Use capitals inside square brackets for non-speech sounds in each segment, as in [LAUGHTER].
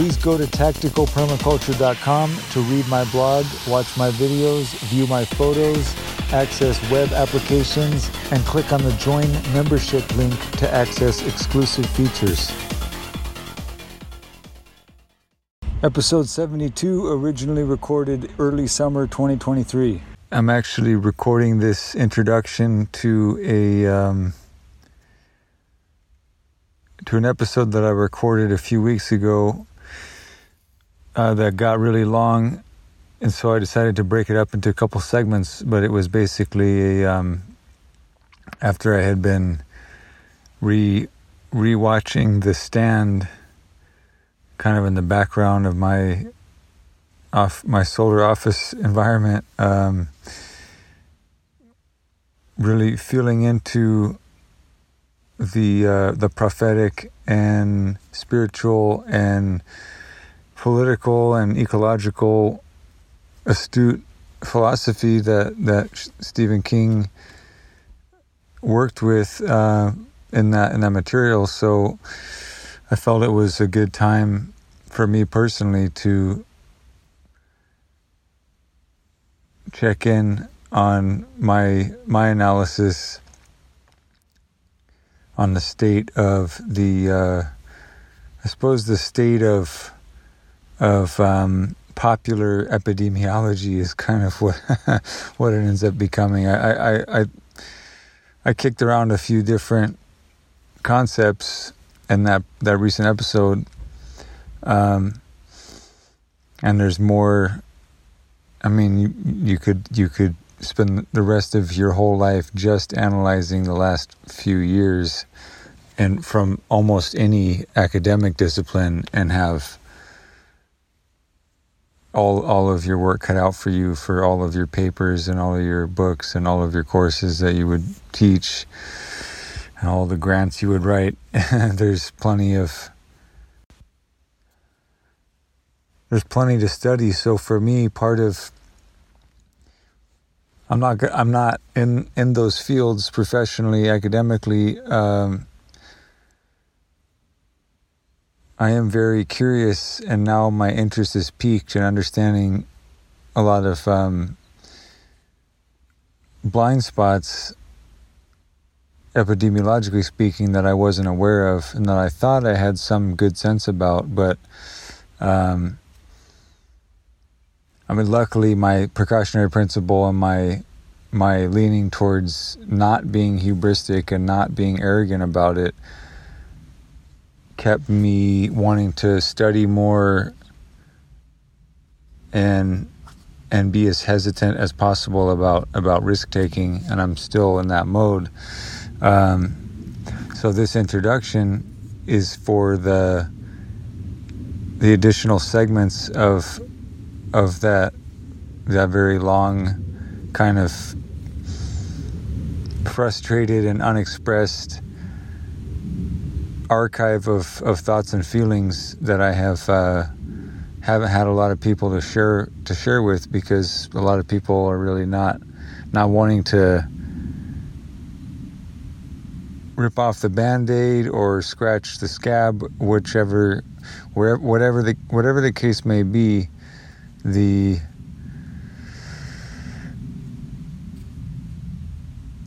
Please go to tacticalpermaculture.com to read my blog, watch my videos, view my photos, access web applications, and click on the Join Membership link to access exclusive features. Episode 72, originally recorded early summer 2023. I'm actually recording this introduction to a. Um, to an episode that I recorded a few weeks ago uh, that got really long, and so I decided to break it up into a couple segments. But it was basically um, after I had been re rewatching The Stand, kind of in the background of my off my solar office environment. Um, really feeling into the uh, the prophetic and spiritual and political and ecological astute philosophy that that Stephen King worked with uh, in that in that material. So I felt it was a good time for me personally to check in on my my analysis on the state of the uh, I suppose the state of of um, popular epidemiology is kind of what [LAUGHS] what it ends up becoming. I, I I I kicked around a few different concepts in that that recent episode, um, and there's more. I mean, you you could you could spend the rest of your whole life just analyzing the last few years and from almost any academic discipline and have all all of your work cut out for you for all of your papers and all of your books and all of your courses that you would teach and all the grants you would write. [LAUGHS] There's plenty of there's plenty to study. So for me part of I'm not I'm not in in those fields professionally academically um, I am very curious, and now my interest is piqued in understanding a lot of um, blind spots, epidemiologically speaking, that I wasn't aware of and that I thought I had some good sense about. But um, I mean, luckily, my precautionary principle and my my leaning towards not being hubristic and not being arrogant about it kept me wanting to study more and and be as hesitant as possible about about risk taking and I'm still in that mode. Um, so this introduction is for the the additional segments of of that that very long kind of frustrated and unexpressed archive of, of thoughts and feelings that I have uh, haven't had a lot of people to share to share with because a lot of people are really not not wanting to rip off the band-aid or scratch the scab whichever wherever whatever the whatever the case may be the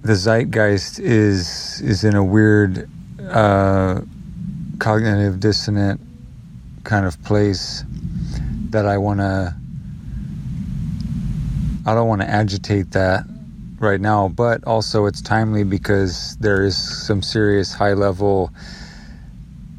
the zeitgeist is is in a weird uh, cognitive dissonant kind of place that I want to I don't want to agitate that right now, but also it's timely because there is some serious high level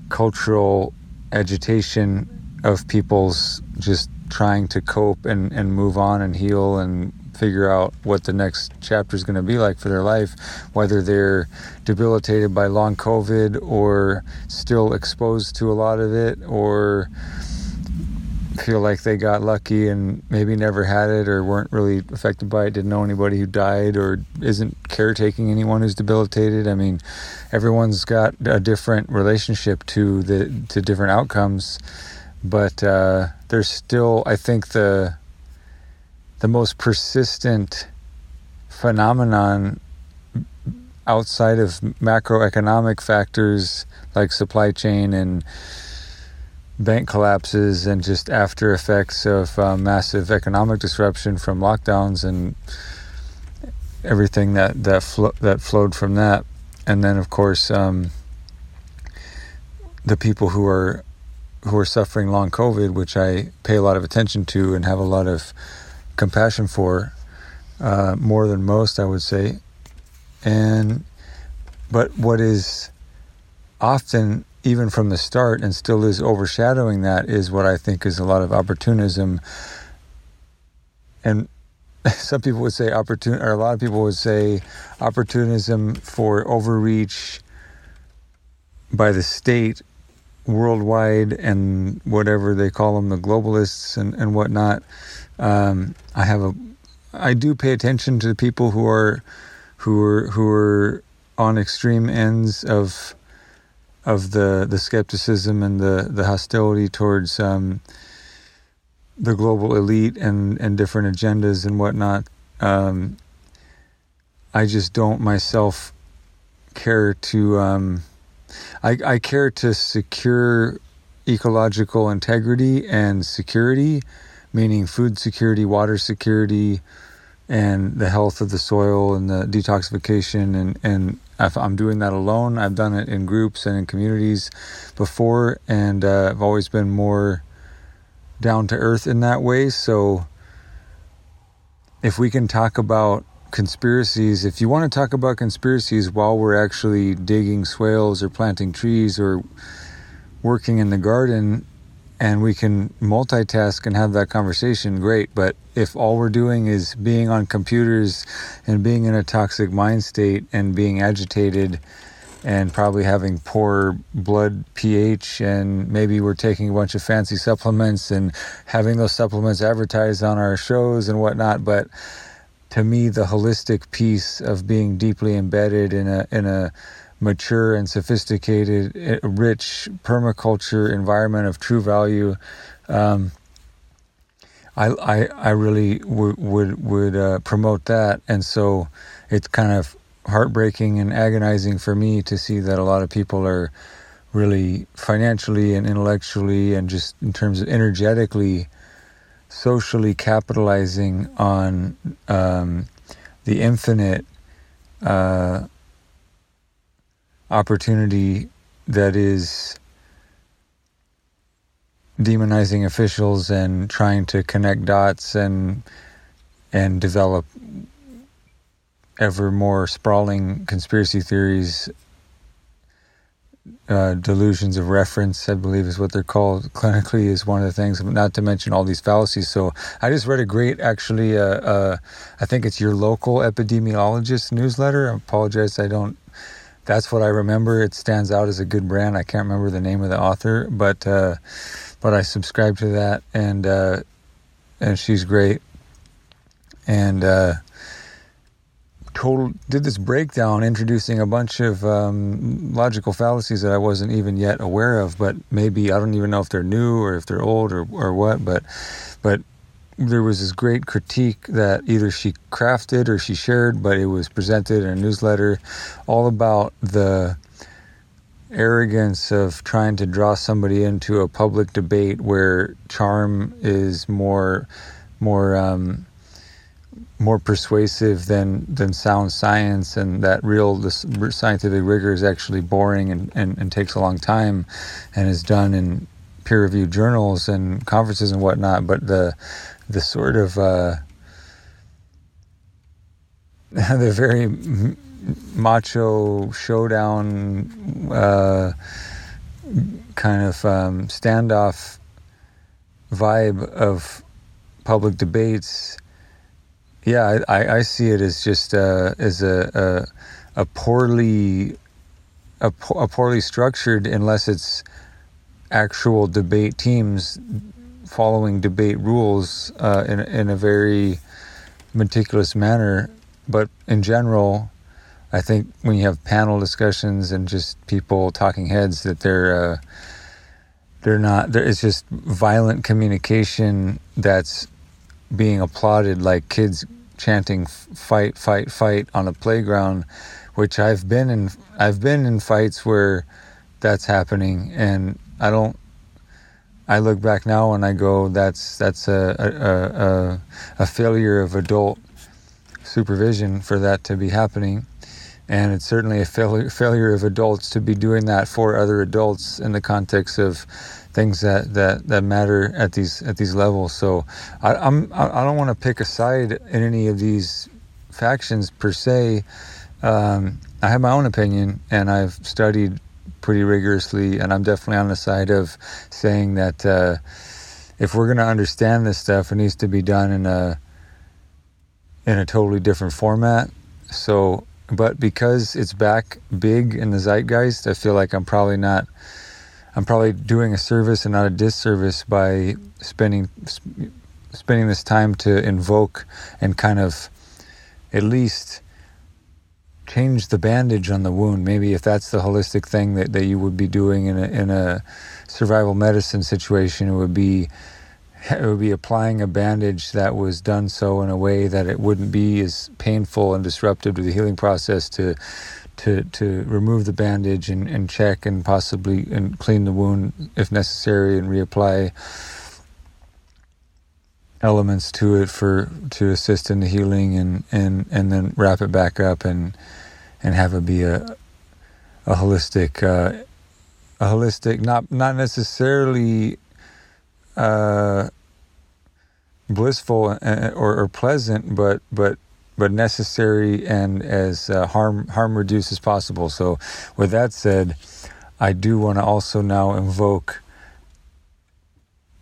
cultural agitation of people's just trying to cope and, and move on and heal and figure out what the next chapter is going to be like for their life, whether they're debilitated by long COVID or still exposed to a lot of it or feel like they got lucky and maybe never had it or weren't really affected by it, didn't know anybody who died or isn't caretaking anyone who's debilitated. I mean, everyone's got a different relationship to the to different outcomes, but uh, there's still, I think, the the most persistent phenomenon outside of macroeconomic factors like supply chain and bank collapses and just after effects of uh, massive economic disruption from lockdowns and everything that that flo- that flowed from that, and then of course um, the people who are who are suffering long COVID, which I pay a lot of attention to and have a lot of compassion for, uh, more than most, I would say, and but what is often even from the start and still is overshadowing that is what I think is a lot of opportunism. And [LAUGHS] some people would say opportun or a lot of people would say opportunism for overreach by the state worldwide and whatever they call them, the globalists and, and whatnot. Um, I have a, I do pay attention to the people who are, who are, who are on extreme ends of of the the skepticism and the the hostility towards um, the global elite and and different agendas and whatnot. Um, I just don't myself care to. Um, I, I care to secure ecological integrity and security, meaning food security, water security, and the health of the soil and the detoxification and and I'm doing that alone. I've done it in groups and in communities before, and uh, I've always been more down to earth in that way. So, if we can talk about conspiracies, if you want to talk about conspiracies while we're actually digging swales or planting trees or working in the garden, and we can multitask and have that conversation, great. But if all we're doing is being on computers and being in a toxic mind state and being agitated and probably having poor blood pH and maybe we're taking a bunch of fancy supplements and having those supplements advertised on our shows and whatnot, but to me the holistic piece of being deeply embedded in a in a mature and sophisticated, eh, rich permaculture environment of true value. Um, I, I, I really w- would would uh, promote that, and so it's kind of heartbreaking and agonizing for me to see that a lot of people are really financially and intellectually and just in terms of energetically, socially capitalizing on um, the infinite uh, opportunity that is demonizing officials and trying to connect dots and and develop ever more sprawling conspiracy theories uh, delusions of reference, I believe is what they're called clinically, is one of the things. Not to mention all these fallacies. So I just read a great, actually, uh, uh, I think it's your local epidemiologist newsletter. I apologize, I don't that's what I remember. It stands out as a good brand. I can't remember the name of the author, but uh, but I subscribe to that, and uh, and she's great. And uh, total did this breakdown, introducing a bunch of um, logical fallacies that I wasn't even yet aware of. But maybe I don't even know if they're new or if they're old or or what. But but there was this great critique that either she crafted or she shared, but it was presented in a newsletter all about the arrogance of trying to draw somebody into a public debate where charm is more more um, more persuasive than than sound science and that real the scientific rigor is actually boring and, and, and takes a long time and is done in peer reviewed journals and conferences and whatnot but the the sort of uh, [LAUGHS] the very macho showdown uh, kind of um, standoff vibe of public debates. Yeah, I, I see it as just uh, as a, a, a poorly a, a poorly structured unless it's actual debate teams following debate rules uh, in in a very meticulous manner. But in general, I think when you have panel discussions and just people talking heads, that they're uh, they're not. There, it's just violent communication that's being applauded, like kids chanting "fight, fight, fight" on a playground. Which I've been in. I've been in fights where that's happening, and I don't. I look back now and I go, "That's that's a a, a, a failure of adult supervision for that to be happening." and it's certainly a failure, failure of adults to be doing that for other adults in the context of things that, that, that matter at these at these levels. So I, I'm I don't want to pick a side in any of these factions per se. Um, I have my own opinion, and I've studied pretty rigorously, and I'm definitely on the side of saying that uh, if we're going to understand this stuff, it needs to be done in a in a totally different format. So but because it's back big in the zeitgeist, I feel like I'm probably not. I'm probably doing a service and not a disservice by spending spending this time to invoke and kind of at least change the bandage on the wound. Maybe if that's the holistic thing that, that you would be doing in a, in a survival medicine situation, it would be it would be applying a bandage that was done so in a way that it wouldn't be as painful and disruptive to the healing process to to to remove the bandage and, and check and possibly and clean the wound if necessary and reapply elements to it for to assist in the healing and and and then wrap it back up and and have it be a a holistic uh, a holistic not not necessarily uh, blissful uh, or, or, pleasant, but but but necessary and as uh, harm harm reduced as possible. So, with that said, I do want to also now invoke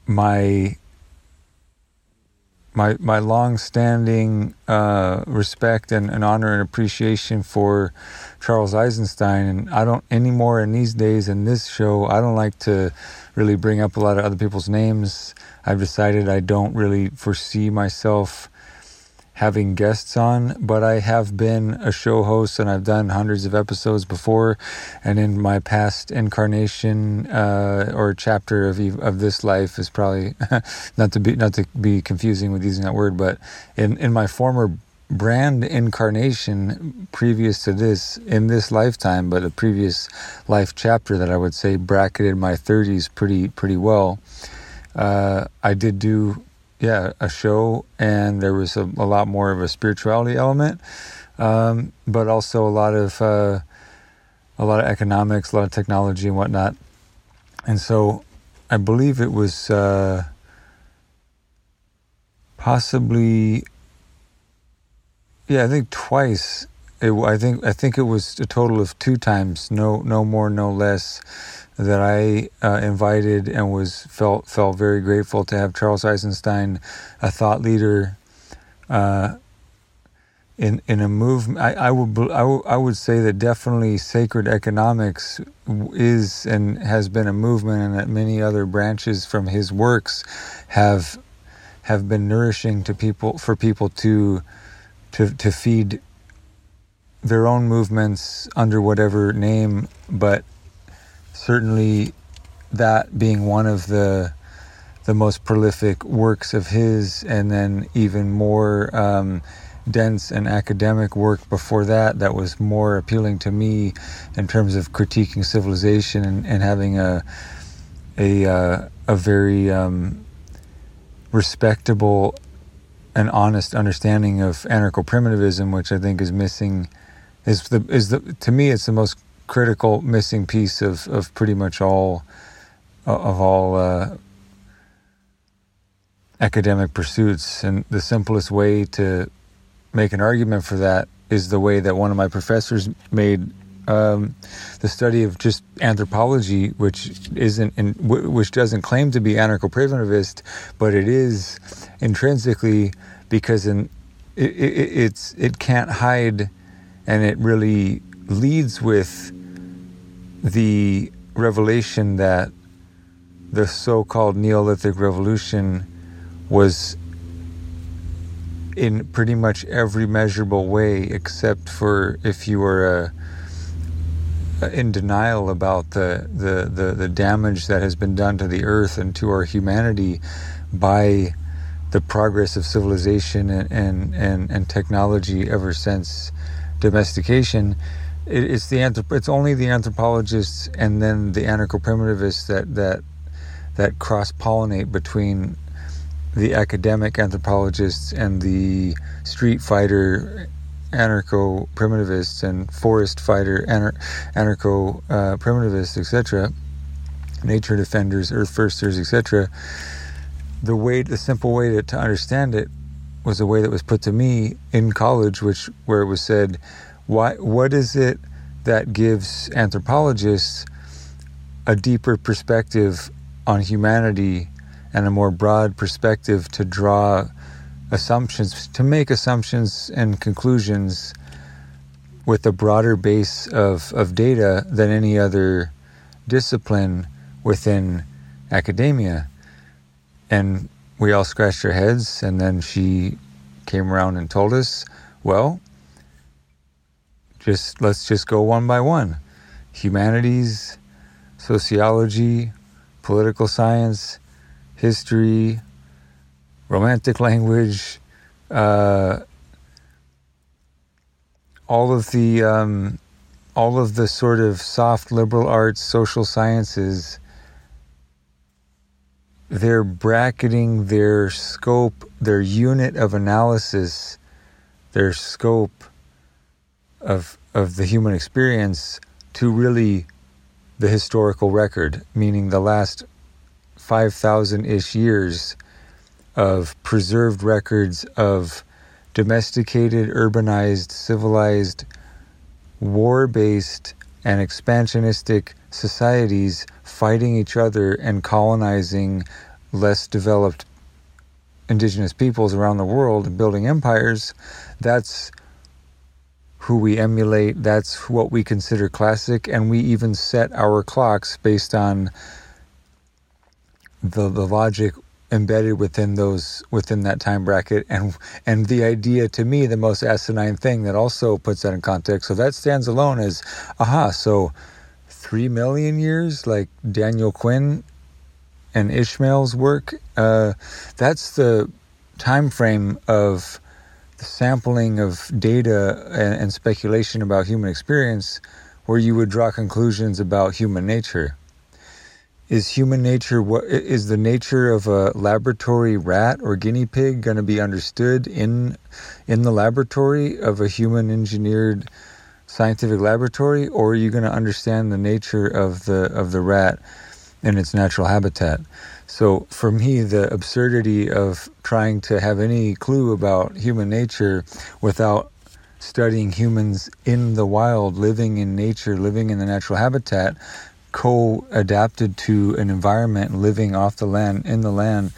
my my my long-standing uh, respect and, and, honor and appreciation for Charles Eisenstein, and I don't anymore in these days in this show. I don't like to really bring up a lot of other people's names. I've decided I don't really foresee myself having guests on, but I have been a show host and I've done hundreds of episodes before. And in my past incarnation uh, or chapter of of this life is probably [LAUGHS] not to be not to be confusing with using that word, but in in my former brand incarnation previous to this in this lifetime, but a previous life chapter that I would say bracketed my 30s pretty pretty well. Uh, I did do yeah, a show, and there was a, a lot more of a spirituality element, um, but also a lot of uh, a lot of economics, a lot of technology and whatnot. And so, I believe it was uh, possibly, yeah, I think twice. It, I think I think it was a total of two times, no no more, no less that I uh, invited and was felt felt very grateful to have Charles Eisenstein, a thought leader, uh, in in a movement. I, I would I, w- I would say that definitely sacred economics is and has been a movement, and that many other branches from his works have have been nourishing to people for people to to to feed their own movements under whatever name, but certainly that being one of the the most prolific works of his, and then even more um, dense and academic work before that that was more appealing to me in terms of critiquing civilization and, and having a a uh, a very um, respectable and honest understanding of anarcho primitivism, which I think is missing. Is the is the to me it's the most critical missing piece of, of pretty much all of all uh, academic pursuits. And the simplest way to make an argument for that is the way that one of my professors made um, the study of just anthropology, which isn't, in, which doesn't claim to be anarcho-primitivist, but it is intrinsically because in it, it, it's it can't hide, and it really leads with the revelation that the so-called Neolithic revolution was in pretty much every measurable way, except for if you were uh, in denial about the, the, the, the damage that has been done to the earth and to our humanity by the progress of civilization and, and, and, and technology ever since domestication. It, it's the anthrop- it's only the anthropologists and then the anarcho-primitivists that that that cross pollinate between the academic anthropologists and the street fighter anarcho primitivists and forest fighter anar- anarcho uh, primitivists, etc., nature defenders, earth firsters, etc. The way, the simple way to, to understand it was a way that was put to me in college, which where it was said, "Why? What is it that gives anthropologists a deeper perspective on humanity and a more broad perspective to draw assumptions, to make assumptions and conclusions with a broader base of, of data than any other discipline within academia. And we all scratched our heads, and then she came around and told us, well, just let's just go one by one. Humanities, sociology, political science, history, romantic language, uh, all of the um, all of the sort of soft liberal arts, social sciences. They're bracketing their scope, their unit of analysis, their scope of of the human experience to really the historical record, meaning the last 5,000 ish years of preserved records of domesticated, urbanized, civilized, war based, and expansionistic societies fighting each other and colonizing less developed indigenous peoples around the world and building empires. That's who we emulate, that's what we consider classic, and we even set our clocks based on the the logic embedded within those within that time bracket. And and the idea to me the most asinine thing that also puts that in context so that stands alone as aha so 3 million years like Daniel Quinn and Ishmael's work uh, that's the time frame of sampling of data and, and speculation about human experience where you would draw conclusions about human nature. Is human nature what is the nature of a laboratory rat or guinea pig going to be understood in in the laboratory of a human engineered scientific laboratory or are you going to understand the nature of the of the rat in its natural habitat so for me the absurdity of trying to have any clue about human nature without studying humans in the wild living in nature living in the natural habitat co-adapted to an environment living off the land in the land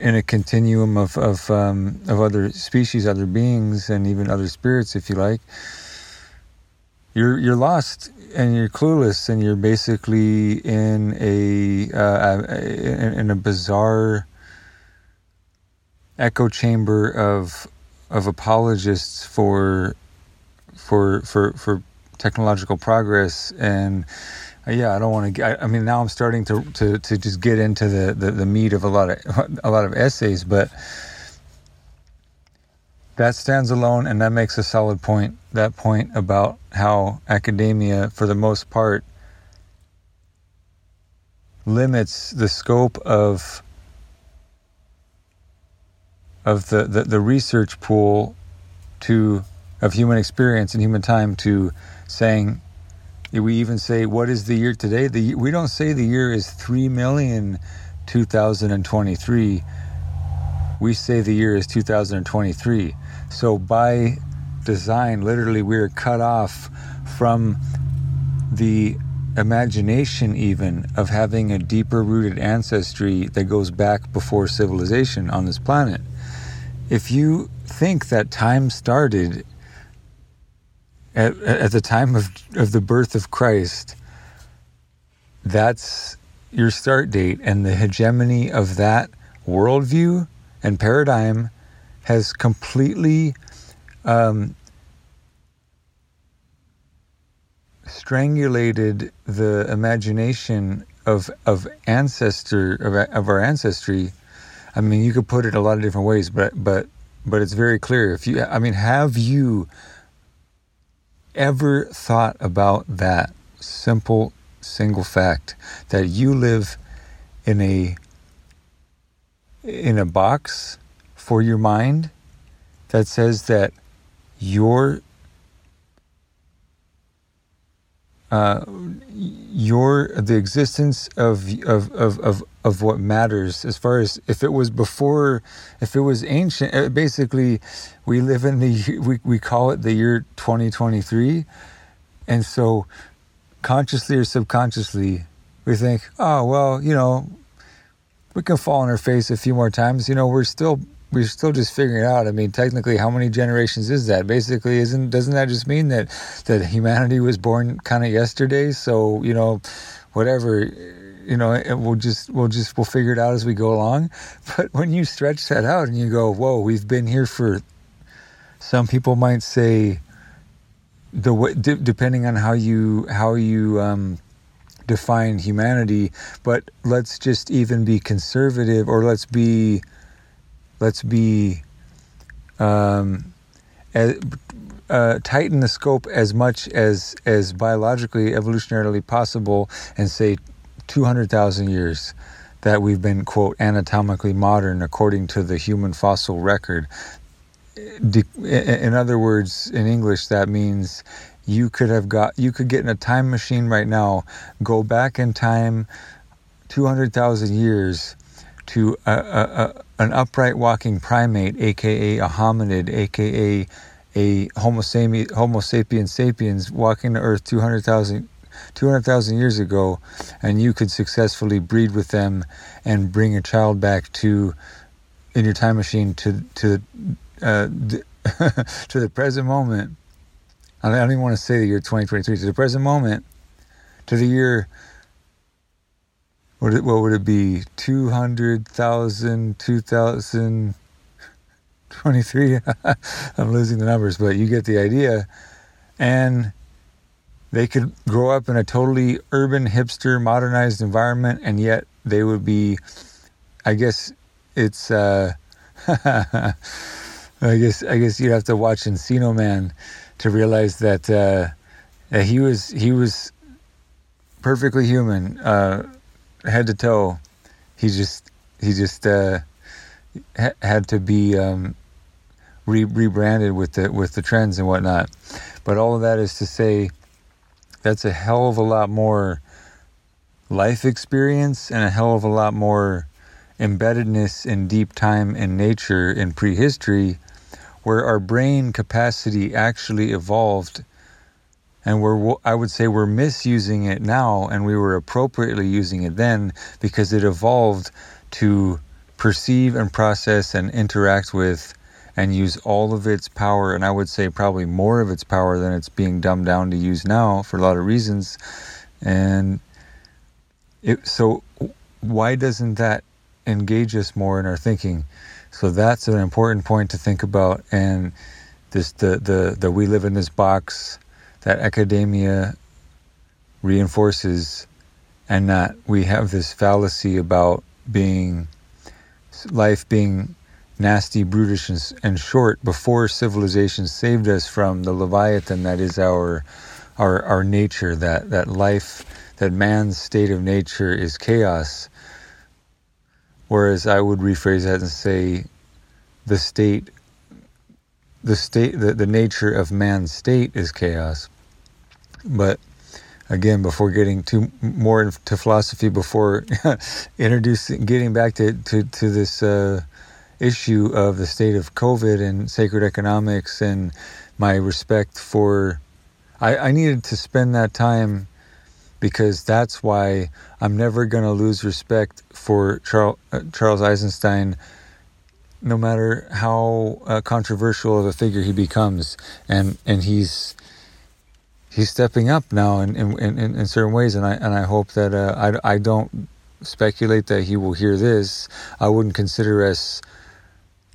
in a continuum of of um, of other species, other beings, and even other spirits, if you like. You're you're lost and you're clueless, and you're basically in a uh, in, in a bizarre echo chamber of of apologists for for for for technological progress. And uh, yeah i don't want to I, I mean now i'm starting to, to to just get into the, the the meat of a lot of [LAUGHS] a lot of essays but that stands alone and that makes a solid point that point about how academia for the most part limits the scope of of the, the, the research pool to of human experience and human time to saying, we even say, what is the year today? The, we don't say the year is 3 million 2023. We say the year is 2023. So by design, literally, we're cut off from the imagination, even of having a deeper rooted ancestry that goes back before civilization on this planet. If you think that time started at, at the time of, of the birth of Christ, that's your start date and the hegemony of that worldview and paradigm has completely um, strangulated the imagination of of ancestor of, of our ancestry. I mean, you could put it a lot of different ways, but but but it's very clear. If you, I mean, have you ever thought about that simple single fact that you live in a in a box for your mind that says that your uh, your the existence of, of of of of what matters as far as if it was before if it was ancient uh, basically we live in the we, we call it the year 2023 and so consciously or subconsciously we think oh well you know we can fall on our face a few more times. You know we're still we're still just figuring out. I mean, technically, how many generations is that? Basically, isn't doesn't that just mean that that humanity was born kind of yesterday? So you know, whatever, you know, we'll just we'll just we'll figure it out as we go along. [LAUGHS] But when you stretch that out and you go, whoa, we've been here for. Some people might say, the way, depending on how you how you um, define humanity, but let's just even be conservative, or let's be let's be um, as, uh, tighten the scope as much as as biologically evolutionarily possible and say 200,000 years that we've been quote anatomically modern according to the human fossil record. In other words in english that means you could have got you could get in a time machine right now go back in time 200,000 years to a, a, a, an upright walking primate, aka a hominid, aka a Homo, sapiens, Homo sapiens sapiens walking the earth 200,000 200,000 years ago, and you could successfully breed with them and bring a child back to, in your time machine, to to uh, [LAUGHS] to the present moment. I don't even want to say the year 2023. To the present moment, to the year what, what would it be? 200,000, 2023? [LAUGHS] I'm losing the numbers, but you get the idea. And they could grow up in a totally urban, hipster, modernized environment, and yet they would be, I guess it's, uh, [LAUGHS] I guess, I guess you'd have to watch Encino Man to realize that, uh, that he was, he was perfectly human. Uh, head to toe, he just he just uh, ha- had to be um, re- rebranded with the with the trends and whatnot. But all of that is to say, that's a hell of a lot more life experience and a hell of a lot more embeddedness in deep time and nature in prehistory, where our brain capacity actually evolved and we're I would say we're misusing it now and we were appropriately using it then because it evolved to perceive and process and interact with and use all of its power and I would say probably more of its power than it's being dumbed down to use now for a lot of reasons. And it, so why doesn't that engage us more in our thinking? So that's an important point to think about and this the the the we live in this box that academia reinforces and that we have this fallacy about being life being nasty, brutish, and, and, short before civilization saved us from the leviathan that is our our our nature. That that life, that man's state of nature is chaos. Whereas I would rephrase that and say, the state, the state, the, the nature of man's state is chaos. But again, before getting too more into philosophy, before [LAUGHS] introducing, getting back to to, to this uh, issue of the state of COVID and sacred economics and my respect for, I, I needed to spend that time because that's why I'm never going to lose respect for Charles, uh, Charles Eisenstein no matter how uh, controversial of a figure he becomes and and he's he's stepping up now in, in, in, in certain ways, and I and I hope that uh, I, I don't speculate that he will hear this. I wouldn't consider us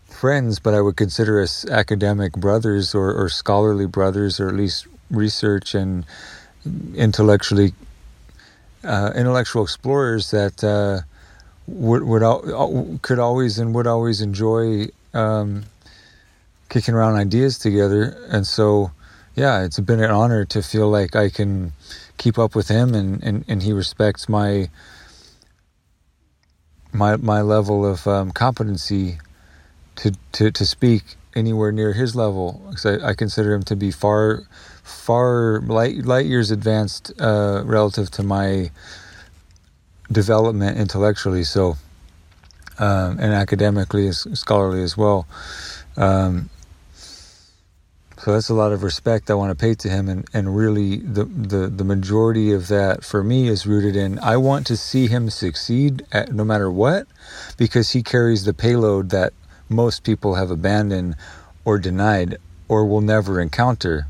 friends, but I would consider us academic brothers or, or scholarly brothers, or at least research and intellectually uh, intellectual explorers that would would could always and would always enjoy um, kicking around ideas together. And so, yeah, it's been an honor to feel like I can keep up with him, and, and, and he respects my my my level of um, competency to, to to speak anywhere near his level. Because I, I consider him to be far far light light years advanced uh, relative to my development intellectually. So, um, and academically, scholarly as well. Um, so that's a lot of respect I want to pay to him, and, and really the, the the majority of that for me is rooted in I want to see him succeed at, no matter what, because he carries the payload that most people have abandoned or denied or will never encounter.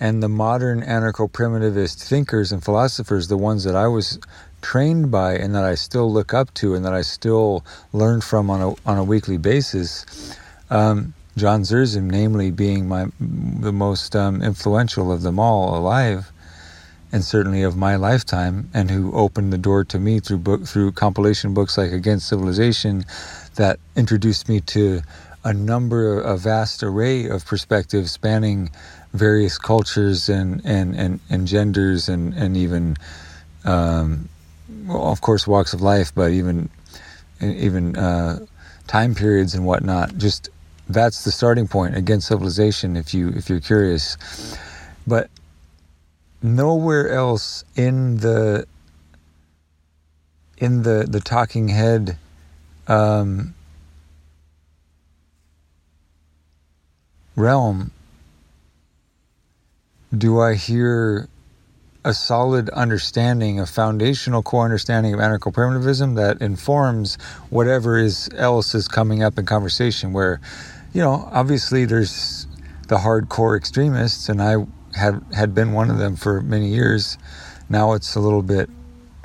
And the modern anarcho primitivist thinkers and philosophers, the ones that I was trained by and that I still look up to and that I still learn from on a, on a weekly basis, um, John Zerzan, namely, being my the most um, influential of them all alive, and certainly of my lifetime, and who opened the door to me through book through compilation books like Against Civilization, that introduced me to a number, a vast array of perspectives spanning various cultures and and and, and genders and and even um, well, of course walks of life but even even uh, time periods and whatnot just that's the starting point against civilization if you if you're curious. But nowhere else in the in the the talking head um, realm do I hear a solid understanding, a foundational core understanding of anarcho primitivism that informs whatever is else is coming up in conversation. Where, you know, obviously there's the hardcore extremists, and I had had been one of them for many years. Now it's a little bit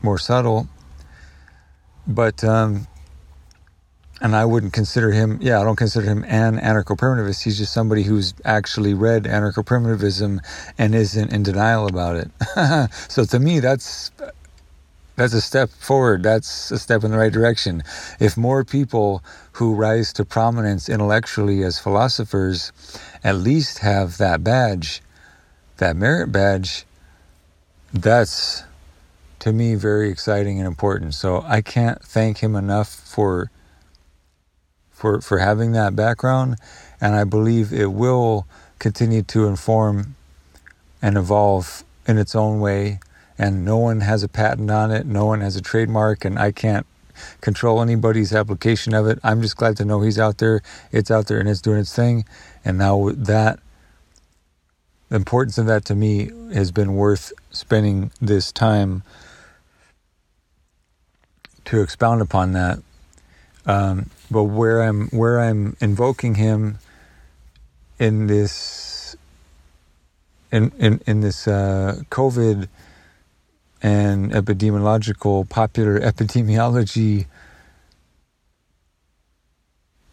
more subtle, but um, and I wouldn't consider him, yeah, I don't consider him an anarcho primitivist. He's just somebody who's actually read anarcho primitivism and isn't in denial about it. [LAUGHS] so to me, that's that's a step forward. That's a step in the right direction. If more people who rise to prominence intellectually as philosophers at least have that badge, that merit badge, that's to me very exciting and important. So I can't thank him enough for for, for having that background. And I believe it will continue to inform and evolve in its own way. And no one has a patent on it, no one has a trademark, and I can't control anybody's application of it. I'm just glad to know he's out there, it's out there, and it's doing its thing. And now that, the importance of that to me has been worth spending this time to expound upon that. Um, but where I'm where I'm invoking him in this in in, in this uh, COVID and epidemiological popular epidemiology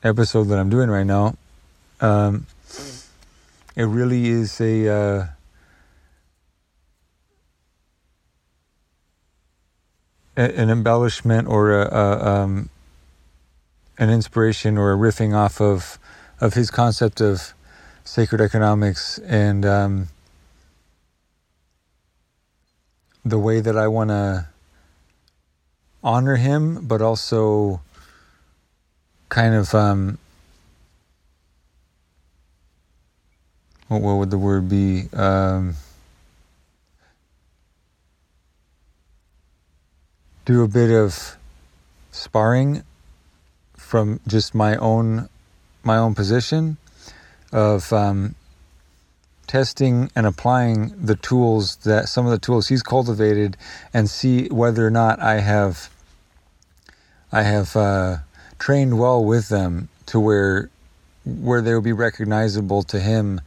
episode that I'm doing right now, um, it really is a uh, an embellishment or a, a um, an inspiration or a riffing off of of his concept of sacred economics and um, the way that I want to honor him, but also kind of um, what, what would the word be? Um, do a bit of sparring from just my own my own position of um, testing and applying the tools that some of the tools he's cultivated and see whether or not I have I have uh, trained well with them to where where they will be recognizable to him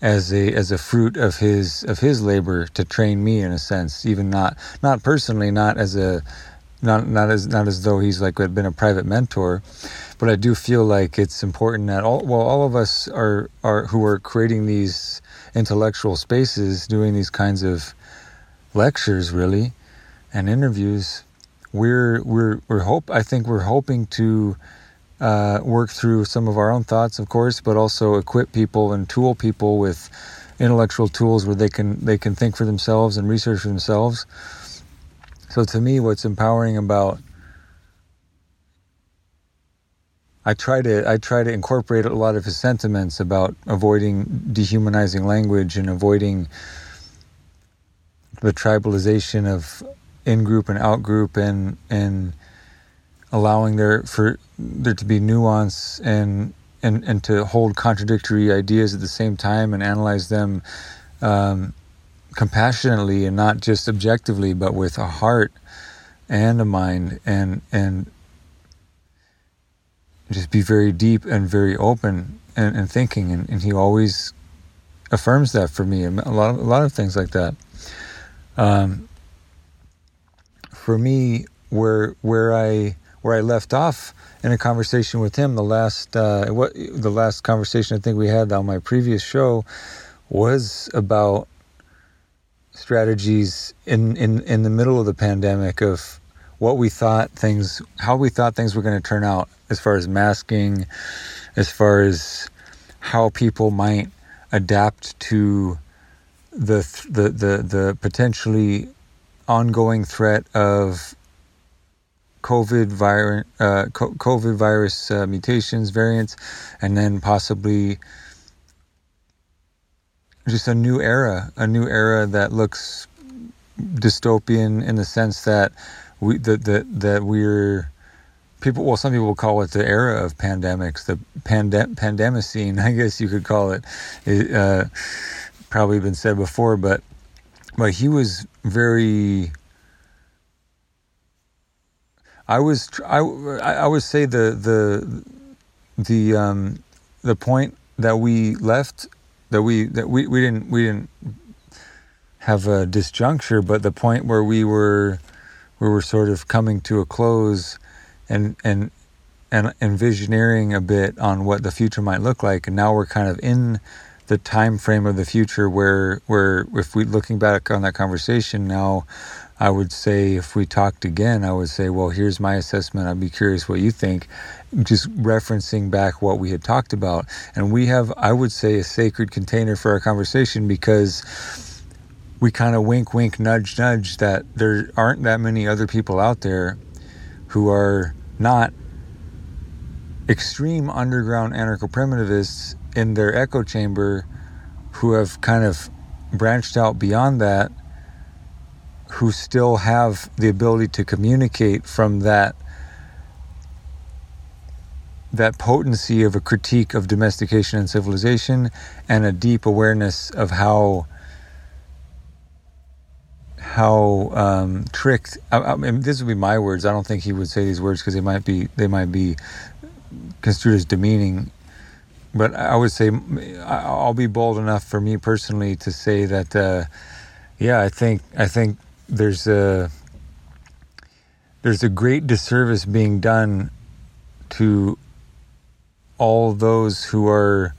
as a as a fruit of his of his labor to train me in a sense even not not personally not as a not not as not as though he's like been a private mentor, but I do feel like it's important that all well all of us are are who are creating these intellectual spaces, doing these kinds of lectures really, and interviews. We're we're we're hope I think we're hoping to uh, work through some of our own thoughts, of course, but also equip people and tool people with intellectual tools where they can they can think for themselves and research for themselves. So to me, what's empowering about I try to I try to incorporate a lot of his sentiments about avoiding dehumanizing language and avoiding the tribalization of in group and out group and and allowing there for there to be nuance and and and to hold contradictory ideas at the same time and analyze them um, compassionately and not just objectively, but with a heart and a mind and and just be very deep and very open and, and thinking and, and he always affirms that for me a lot of, a lot of things like that um, for me where where I where I left off in a conversation with him. The last uh, what the last conversation I think we had on my previous show was about strategies in in in the middle of the pandemic of what we thought things how we thought things were going to turn out as far as masking as far as how people might adapt to the the the, the potentially ongoing threat of COVID virus, uh, COVID virus uh, mutations, variants, and then possibly just a new era, a new era that looks dystopian in the sense that we that that that we're people. Well, some people call it the era of pandemics, the pandem pandemicine, [LAUGHS] I guess you could call it. it uh, probably been said before, but but he was very I was I, I would say the the the um, the point that we left that we that we, we didn't we didn't have a disjuncture, but the point where we were we were sort of coming to a close and and and envisioning a bit on what the future might look like, and now we're kind of in the time frame of the future where where if we looking back on that conversation now I would say if we talked again, I would say, well, here's my assessment. I'd be curious what you think. Just referencing back what we had talked about. And we have, I would say, a sacred container for our conversation because we kind of wink, wink, nudge, nudge that there aren't that many other people out there who are not extreme underground anarcho primitivists in their echo chamber who have kind of branched out beyond that who still have the ability to communicate from that that potency of a critique of domestication and civilization and a deep awareness of how how um, tricked I, I mean, this would be my words. I don't think he would say these words because they might be they might be construed as demeaning. But I would say I'll be bold enough for me personally to say that uh, yeah I think I think there's a there's a great disservice being done to all those who are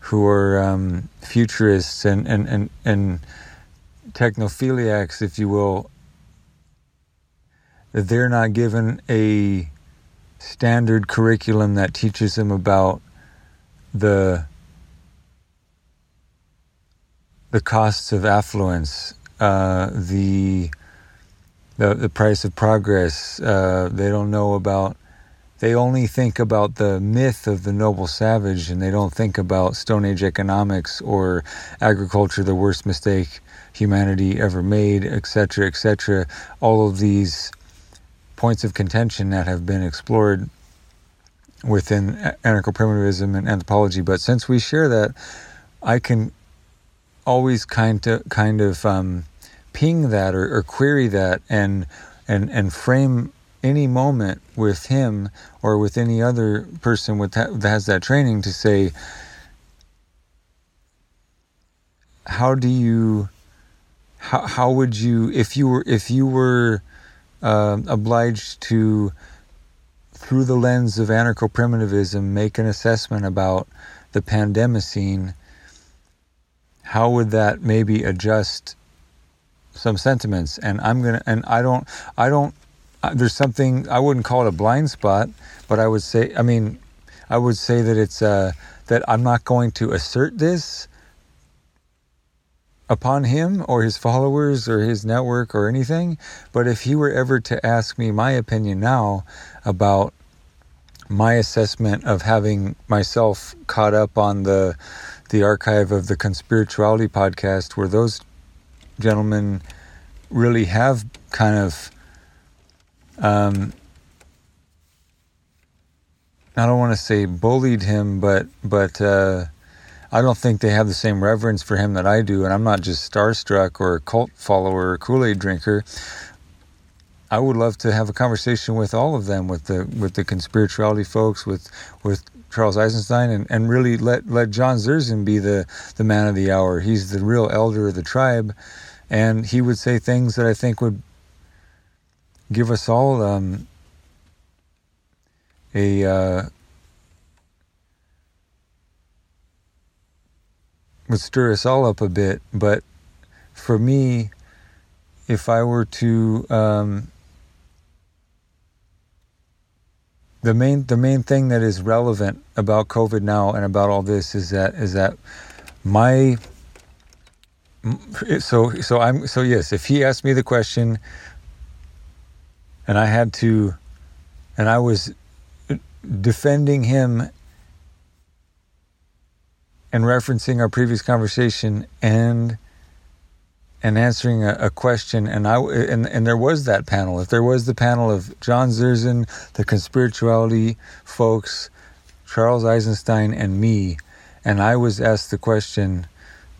who are um, futurists and and and and technophiliacs, if you will, that they're not given a standard curriculum that teaches them about the the costs of affluence uh, the, the the price of progress. Uh, they don't know about. They only think about the myth of the noble savage, and they don't think about Stone Age economics or agriculture, the worst mistake humanity ever made, etc., etc. All of these points of contention that have been explored within anarcho-primitivism and anthropology. But since we share that, I can always kind of kind of um, ping that or, or, query that and and and frame any moment with him or with any other person with that, that has that training to say how do you how how would you if you were if you were uh, obliged to, through the lens of anarcho primitivism, make an assessment about the pandemocene, how would that maybe adjust some sentiments? And I'm gonna, and I don't, I don't. Uh, there's something I wouldn't call it a blind spot, but I would say, I mean, I would say that it's uh, that I'm not going to assert this upon him or his followers or his network or anything. But if he were ever to ask me my opinion now about my assessment of having myself caught up on the the archive of the conspirituality podcast where those gentlemen really have kind of um, I don't want to say bullied him, but but uh, I don't think they have the same reverence for him that I do. And I'm not just starstruck or a cult follower or Kool Aid drinker. I would love to have a conversation with all of them, with the with the conspirituality folks, with with Charles Eisenstein, and, and really let let John Zerzan be the the man of the hour. He's the real elder of the tribe, and he would say things that I think would give us all um, a uh, would stir us all up a bit. But for me, if I were to um, the main the main thing that is relevant about COVID now and about all this is that is that my so so I'm so yes if he asked me the question and I had to and I was defending him and referencing our previous conversation and and answering a, a, question and I and and there was that panel. If there was the panel of John Zerzan the conspirituality folks Charles Eisenstein and me and I was asked the question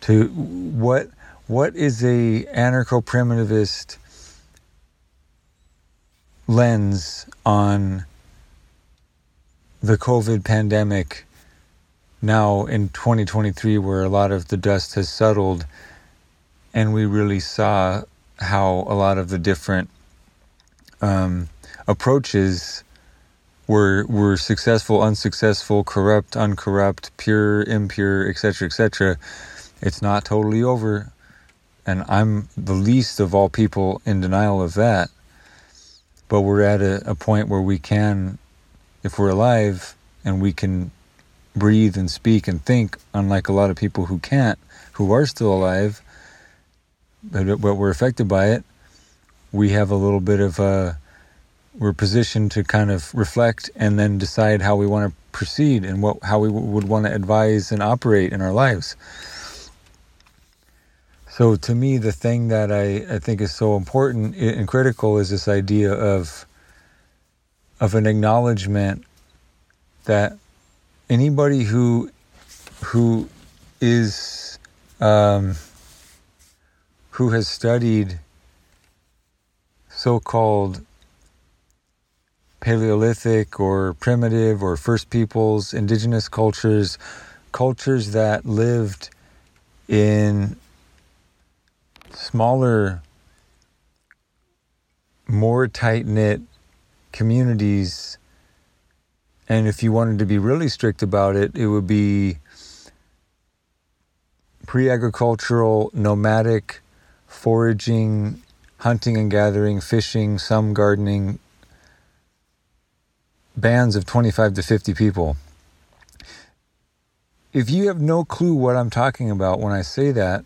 to what what is a anarcho primitivist lens on the covid pandemic now in 2023 where a lot of the dust has settled and we really saw how a lot of the different um, approaches were were successful, unsuccessful, corrupt, uncorrupt, pure, impure, etc., etc. It's not totally over, and I'm the least of all people in denial of that. But we're at a, a point where we can, if we're alive, and we can breathe and speak and think, unlike a lot of people who can't, who are still alive, but, but we're affected by it. We have a little bit of a, we're positioned to kind of reflect and then decide how we want to proceed and what how we w- would want to advise and operate in our lives. So to me, the thing that I, I think is so important and critical is this idea of of an acknowledgement that anybody who who is um, who has studied so-called Paleolithic or primitive or First Peoples, indigenous cultures, cultures that lived in smaller, more tight knit communities and if you wanted to be really strict about it, it would be pre agricultural, nomadic, foraging, hunting and gathering, fishing, some gardening, bands of 25 to 50 people. If you have no clue what I'm talking about when I say that,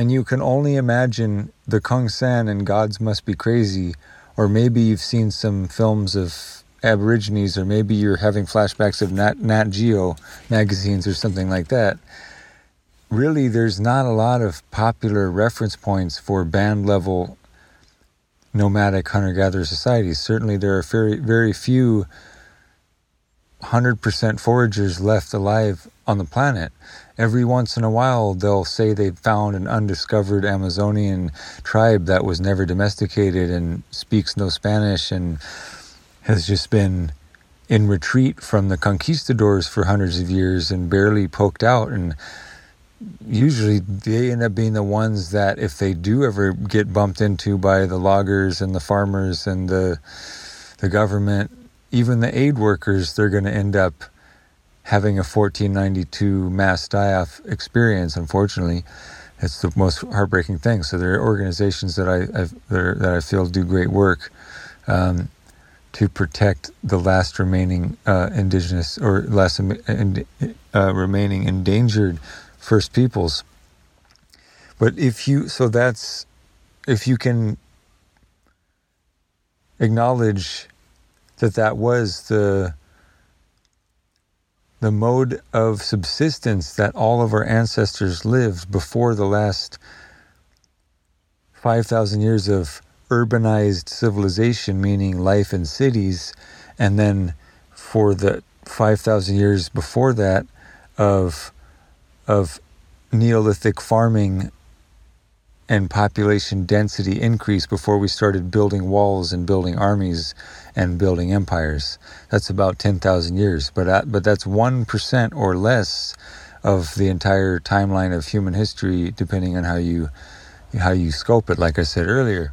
and you can only imagine the Kung San and Gods Must Be Crazy, or maybe you've seen some films of Aborigines, or maybe you're having flashbacks of Nat, Nat Geo magazines or something like that. Really, there's not a lot of popular reference points for band level nomadic hunter gatherer societies. Certainly, there are very, very few 100% foragers left alive on the planet. Every once in a while, they'll say they've found an undiscovered Amazonian tribe that was never domesticated and speaks no Spanish and has just been in retreat from the conquistadors for hundreds of years and barely poked out. And usually they end up being the ones that if they do ever get bumped into by the loggers and the farmers and the the government even the aid workers they're going to end up having a 1492 mass die-off experience unfortunately it's the most heartbreaking thing so there are organizations that i that i feel do great work um, to protect the last remaining uh, indigenous or last uh, remaining endangered First Peoples. But if you, so that's, if you can acknowledge that that was the the mode of subsistence that all of our ancestors lived before the last 5,000 years of urbanized civilization, meaning life in cities, and then for the 5,000 years before that of of Neolithic farming and population density increase before we started building walls and building armies and building empires. That's about 10,000 years, but at, but that's 1% or less of the entire timeline of human history depending on how you how you scope it like I said earlier.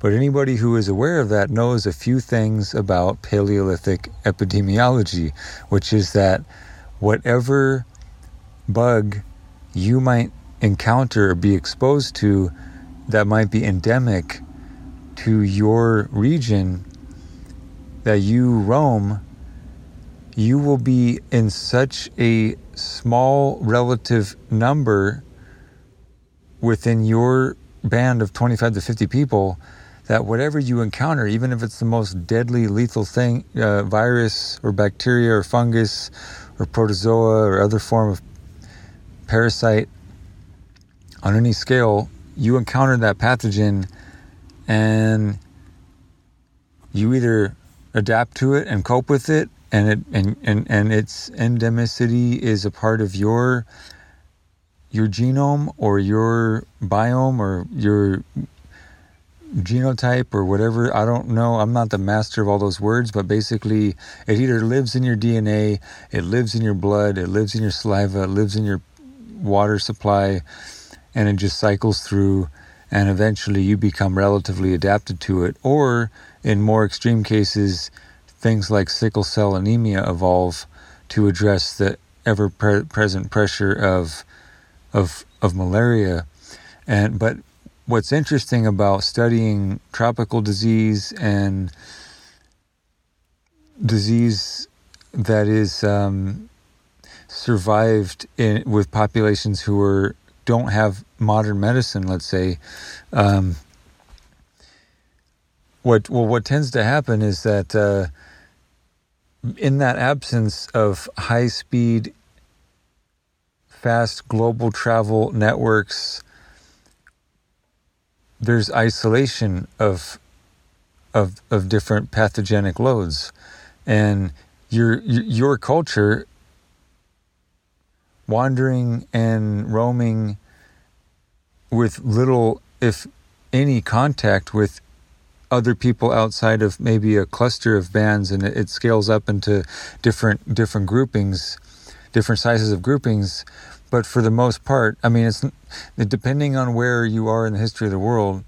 But anybody who is aware of that knows a few things about Paleolithic epidemiology, which is that whatever bug you might encounter or be exposed to that might be endemic to your region that you roam, you will be in such a small relative number within your band of 25 to 50 people that whatever you encounter, even if it's the most deadly, lethal thing, uh, virus or bacteria or fungus or protozoa or other form of parasite on any scale, you encounter that pathogen and you either adapt to it and cope with it and it and, and, and its endemicity is a part of your your genome or your biome or your genotype or whatever. I don't know. I'm not the master of all those words but basically it either lives in your dna it lives in your blood it lives in your saliva it lives in your water supply and it just cycles through and eventually you become relatively adapted to it. Or in more extreme cases things like sickle cell anemia evolve to address the ever pre- present pressure of of of malaria. And but what's interesting about studying tropical disease and disease that is um, survived in, with populations who are don't have modern medicine, let's say, um, what well what tends to happen is that uh, in that absence of high speed, fast global travel networks, there's isolation of of of different pathogenic loads, and your your culture wandering and roaming with little, if any, contact with other people outside of maybe a cluster of bands, and it, scales up into different different groupings, different sizes of groupings. But for the most part, I mean, it's depending on where you are in the history of the world.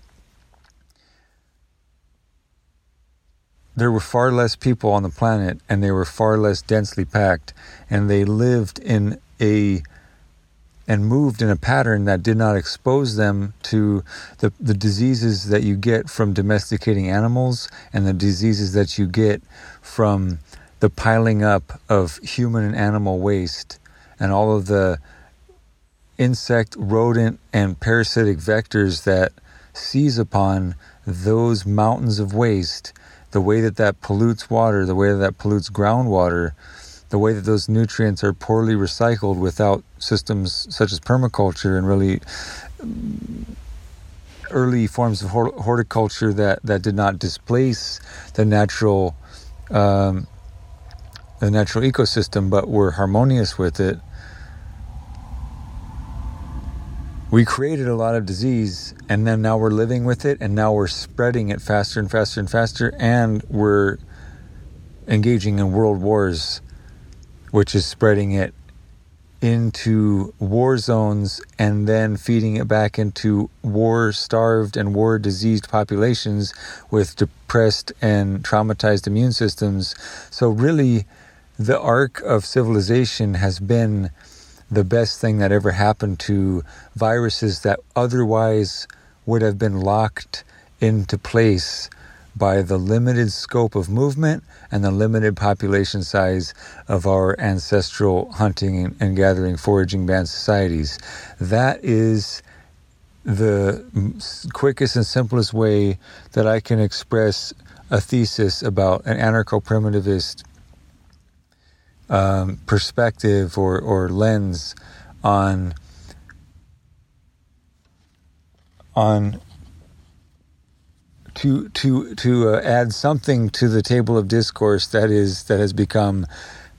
There were far less people on the planet, and they were far less densely packed, and they lived in a and moved in a pattern that did not expose them to the, the diseases that you get from domesticating animals and the diseases that you get from the piling up of human and animal waste and all of the insect, rodent, and parasitic vectors that seize upon those mountains of waste, the way that that pollutes water, the way that, that pollutes groundwater, the way that those nutrients are poorly recycled without systems such as permaculture and really early forms of horticulture that, that did not displace the natural um, the natural ecosystem but were harmonious with it we created a lot of disease and then now we're living with it and now we're spreading it faster and faster and faster and we're engaging in world wars which is spreading it into war zones and then feeding it back into war starved and war diseased populations with depressed and traumatized immune systems. So, really, the arc of civilization has been the best thing that ever happened to viruses that otherwise would have been locked into place by the limited scope of movement and the limited population size of our ancestral hunting and gathering foraging band societies. That is the quickest and simplest way that I can express a thesis about an anarcho primitivist um, perspective or, or lens on on to to to uh, add something to the table of discourse that is that has become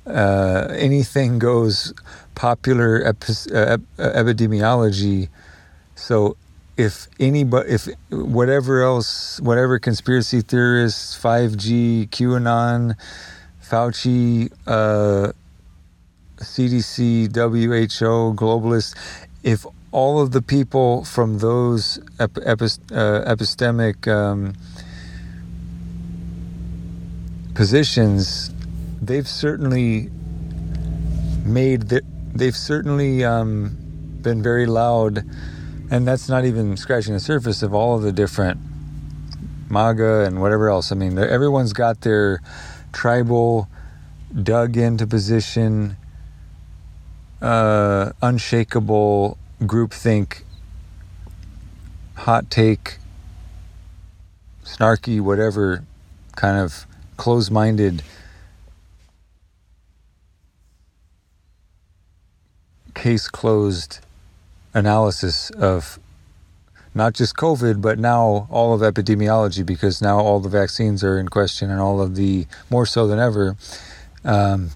uh, anything goes popular epi- uh, epidemiology. So if anybody, if whatever else, whatever conspiracy theorists, five G, QAnon, Fauci, uh, CDC, WHO, globalists, if all of the people from those ep- uh, epistemic um, positions, they've certainly made that they've certainly um, been very loud, and that's not even scratching the surface of all of the different MAGA and whatever else. I mean, everyone's got their tribal dug into position, uh, unshakable groupthink, hot take, snarky, whatever kind of close minded case closed analysis of not just COVID, but now all of epidemiology, because now all the vaccines are in question and all of the more so than ever. Um,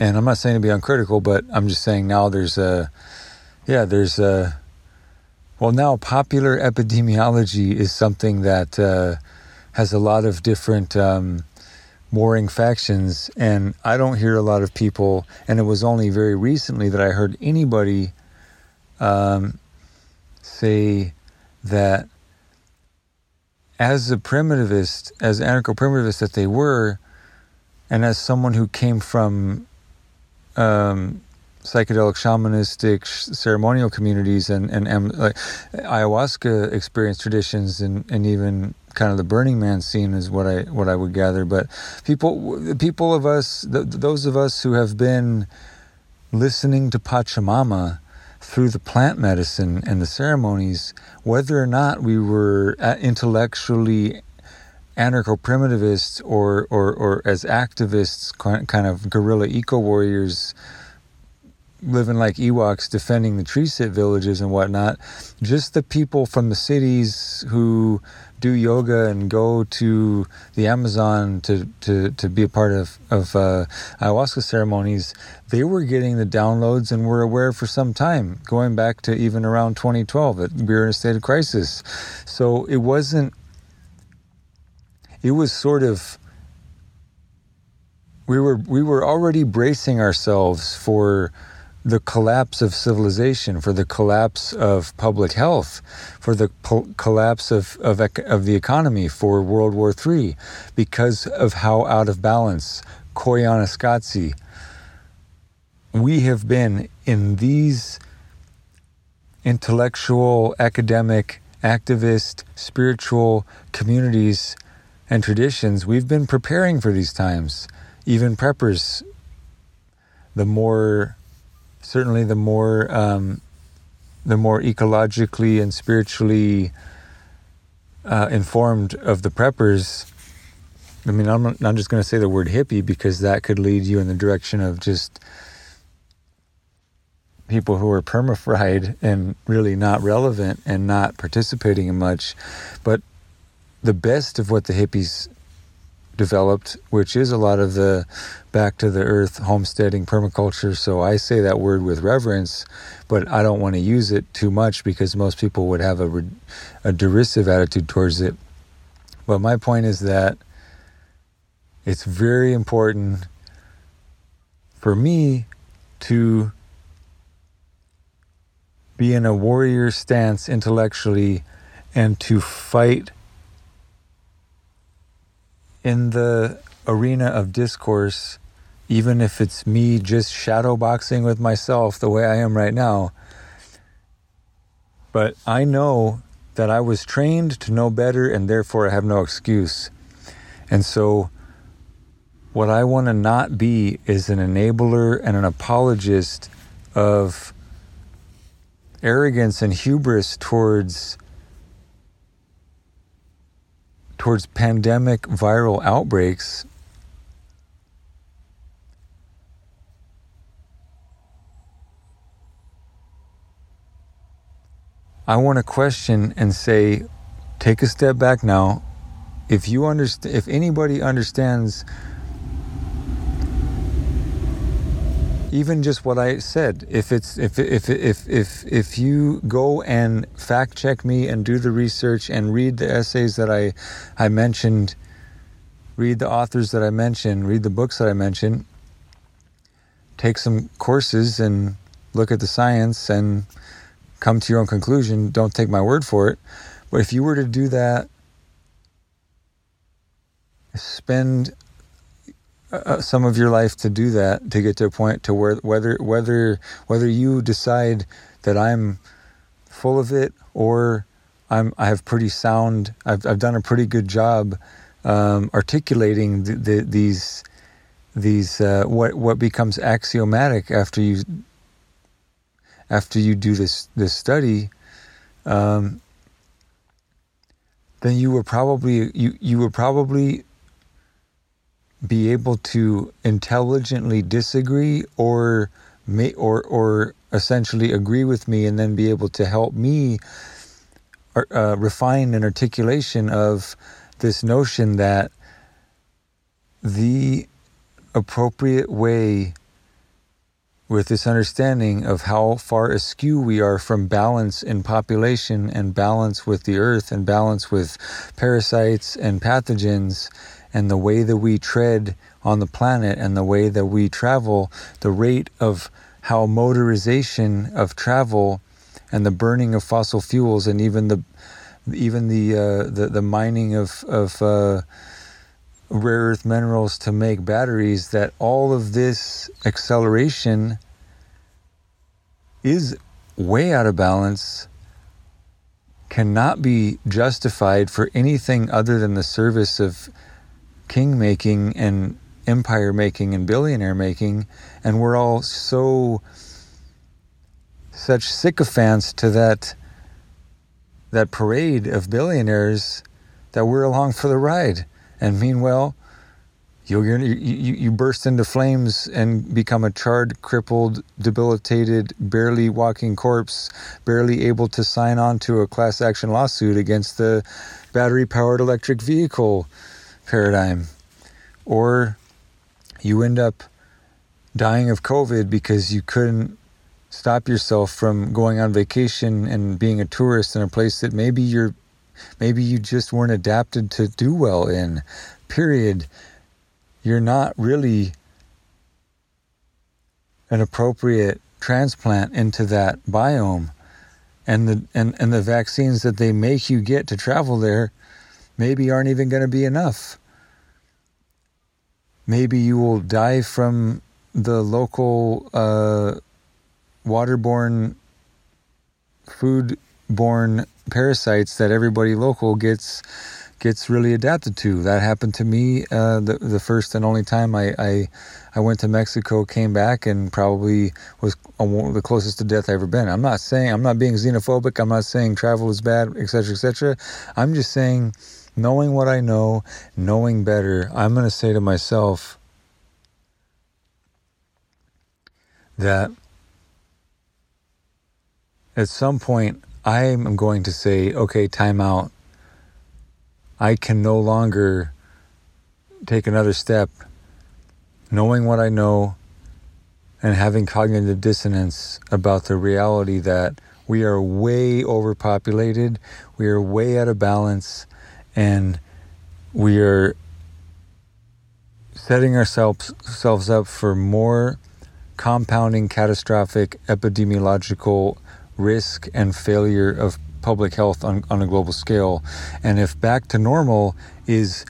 and I'm not saying to be uncritical, but I'm just saying now there's a yeah, there's uh, well now popular epidemiology is something that uh, has a lot of different um, warring factions, and I don't hear a lot of people. And it was only very recently that I heard anybody um, say that as a primitivist, as anarcho-primitivist that they were, and as someone who came from um, psychedelic shamanistic ceremonial communities and and, and like ayahuasca experience traditions and and even kind of the Burning Man scene is what I what I would gather. But people people of us those of us who have been listening to Pachamama through the plant medicine and the ceremonies, whether or not we were uh, intellectually anarcho primitivists or, or, or as activists, kind of guerrilla eco warriors living like Ewoks, defending the tree sit villages and whatnot. Just the people from the cities who do yoga and go to the Amazon to, to, to be a part of, of uh, ayahuasca ceremonies, they were getting the downloads and were aware for some time, going back to even around 2012 that we were in a state of crisis. So it wasn't, it was sort of we were we were already bracing ourselves for the collapse of civilization, for the collapse of public health, for the po- collapse of, of, of the economy, for World War III, because of how out of balance, Koyaanisqatsi, we have been in these intellectual, academic, activist, spiritual communities and traditions, we've been preparing for these times. Even preppers, the more certainly the more um, the more ecologically and spiritually uh, informed of the preppers. I mean, I'm not, I'm just going to say the word hippie because that could lead you in the direction of just people who are permafried and really not relevant and not participating in much. But the best of what the hippies developed, which is a lot of the back to the earth homesteading permaculture. So I say that word with reverence, but I don't want to use it too much because most people would have a, a derisive attitude towards it. But my point is that it's very important for me to be in a warrior stance intellectually and to fight in the arena of discourse, even if it's me just shadowboxing with myself the way I am right now. But I know that I was trained to know better and therefore I have no excuse. And so, what I want to not be is an enabler and an apologist of arrogance and hubris towards towards pandemic viral outbreaks I want to question and say, take a step back now. If you understand, if anybody understands even just what I said, if it's if if if if if you go and fact check me and do the research and read the essays that I I mentioned, read the authors that I mentioned, read the books that I mentioned, take some courses and look at the science and come to your own conclusion. Don't take my word for it. But if you were to do that, spend uh, uh, some of your life to do that to get to a point to where whether whether whether you decide that I'm full of it or I'm I have pretty sound I've I've done a pretty good job um, articulating the, the, these these uh, what what becomes axiomatic after you after you do this this study, um, then you will probably you you will probably be able to intelligently disagree or may, or or essentially agree with me and then be able to help me uh, refine an articulation of this notion that the appropriate way with this understanding of how far askew we are from balance in population and balance with the earth and balance with parasites and pathogens and the way that we tread on the planet and the way that we travel, the rate of how motorization of travel and the burning of fossil fuels and even the even the uh, the, the mining of of uh, rare earth minerals to make batteries, that all of this acceleration is way out of balance, cannot be justified for anything other than the service of king making and empire making and billionaire making. And we're all so such sycophants to that that parade of billionaires that we're along for the ride. And meanwhile, you you, you burst into flames and become a charred, crippled, debilitated, barely walking corpse, barely able to sign on to a class action lawsuit against the battery powered electric vehicle paradigm. Or you end up dying of COVID because you couldn't stop yourself from going on vacation and being a tourist in a place that maybe you're maybe you just weren't adapted to do well in, period. You're not really an appropriate transplant into that biome. And the and, and the vaccines that they make you get to travel there maybe aren't even going to be enough. Maybe you will die from the local uh, waterborne, foodborne parasites that everybody local gets gets really adapted to. That happened to me uh, the the first and only time I, I, I went to Mexico, came back, and probably was the closest to death I ever been. I'm not saying I'm not being xenophobic. I'm not saying travel is bad, etc., etc. I'm just saying, knowing what I know, knowing better, I'm going to say to myself that at some point I am going to say, okay, time out. I can no longer take another step knowing what I know and having cognitive dissonance about the reality that we are way overpopulated, we are way out of balance, and we are setting ourselves, up for more compounding catastrophic epidemiological risk and failure of public health on, on a global scale. And if back to normal is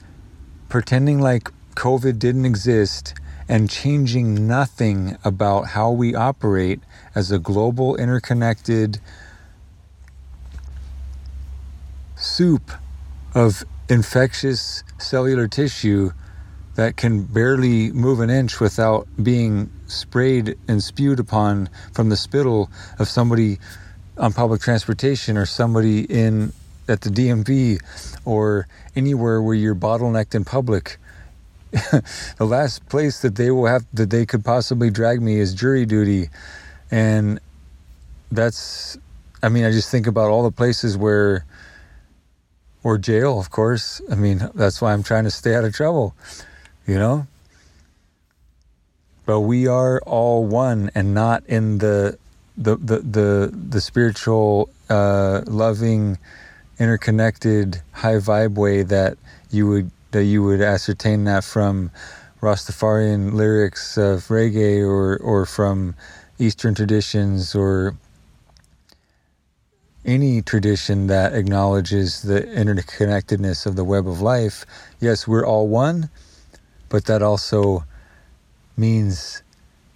pretending like COVID didn't exist and changing nothing about how we operate as a global interconnected soup of infectious cellular tissue that can barely move an inch without being sprayed and spewed upon from the spittle of somebody on public transportation or somebody in at the DMV or anywhere where you're bottlenecked in public. [LAUGHS] the last place that they will have that they could possibly drag me is jury duty. And that's I mean, I just think about all the places where or jail, of course. I mean, that's why I'm trying to stay out of trouble, you know? But we are all one and not in the the the the, the spiritual uh, loving interconnected high vibe way that you would that you would ascertain that from Rastafarian lyrics of reggae or or from Eastern traditions or any tradition that acknowledges the interconnectedness of the web of life. Yes, we're all one, but that also means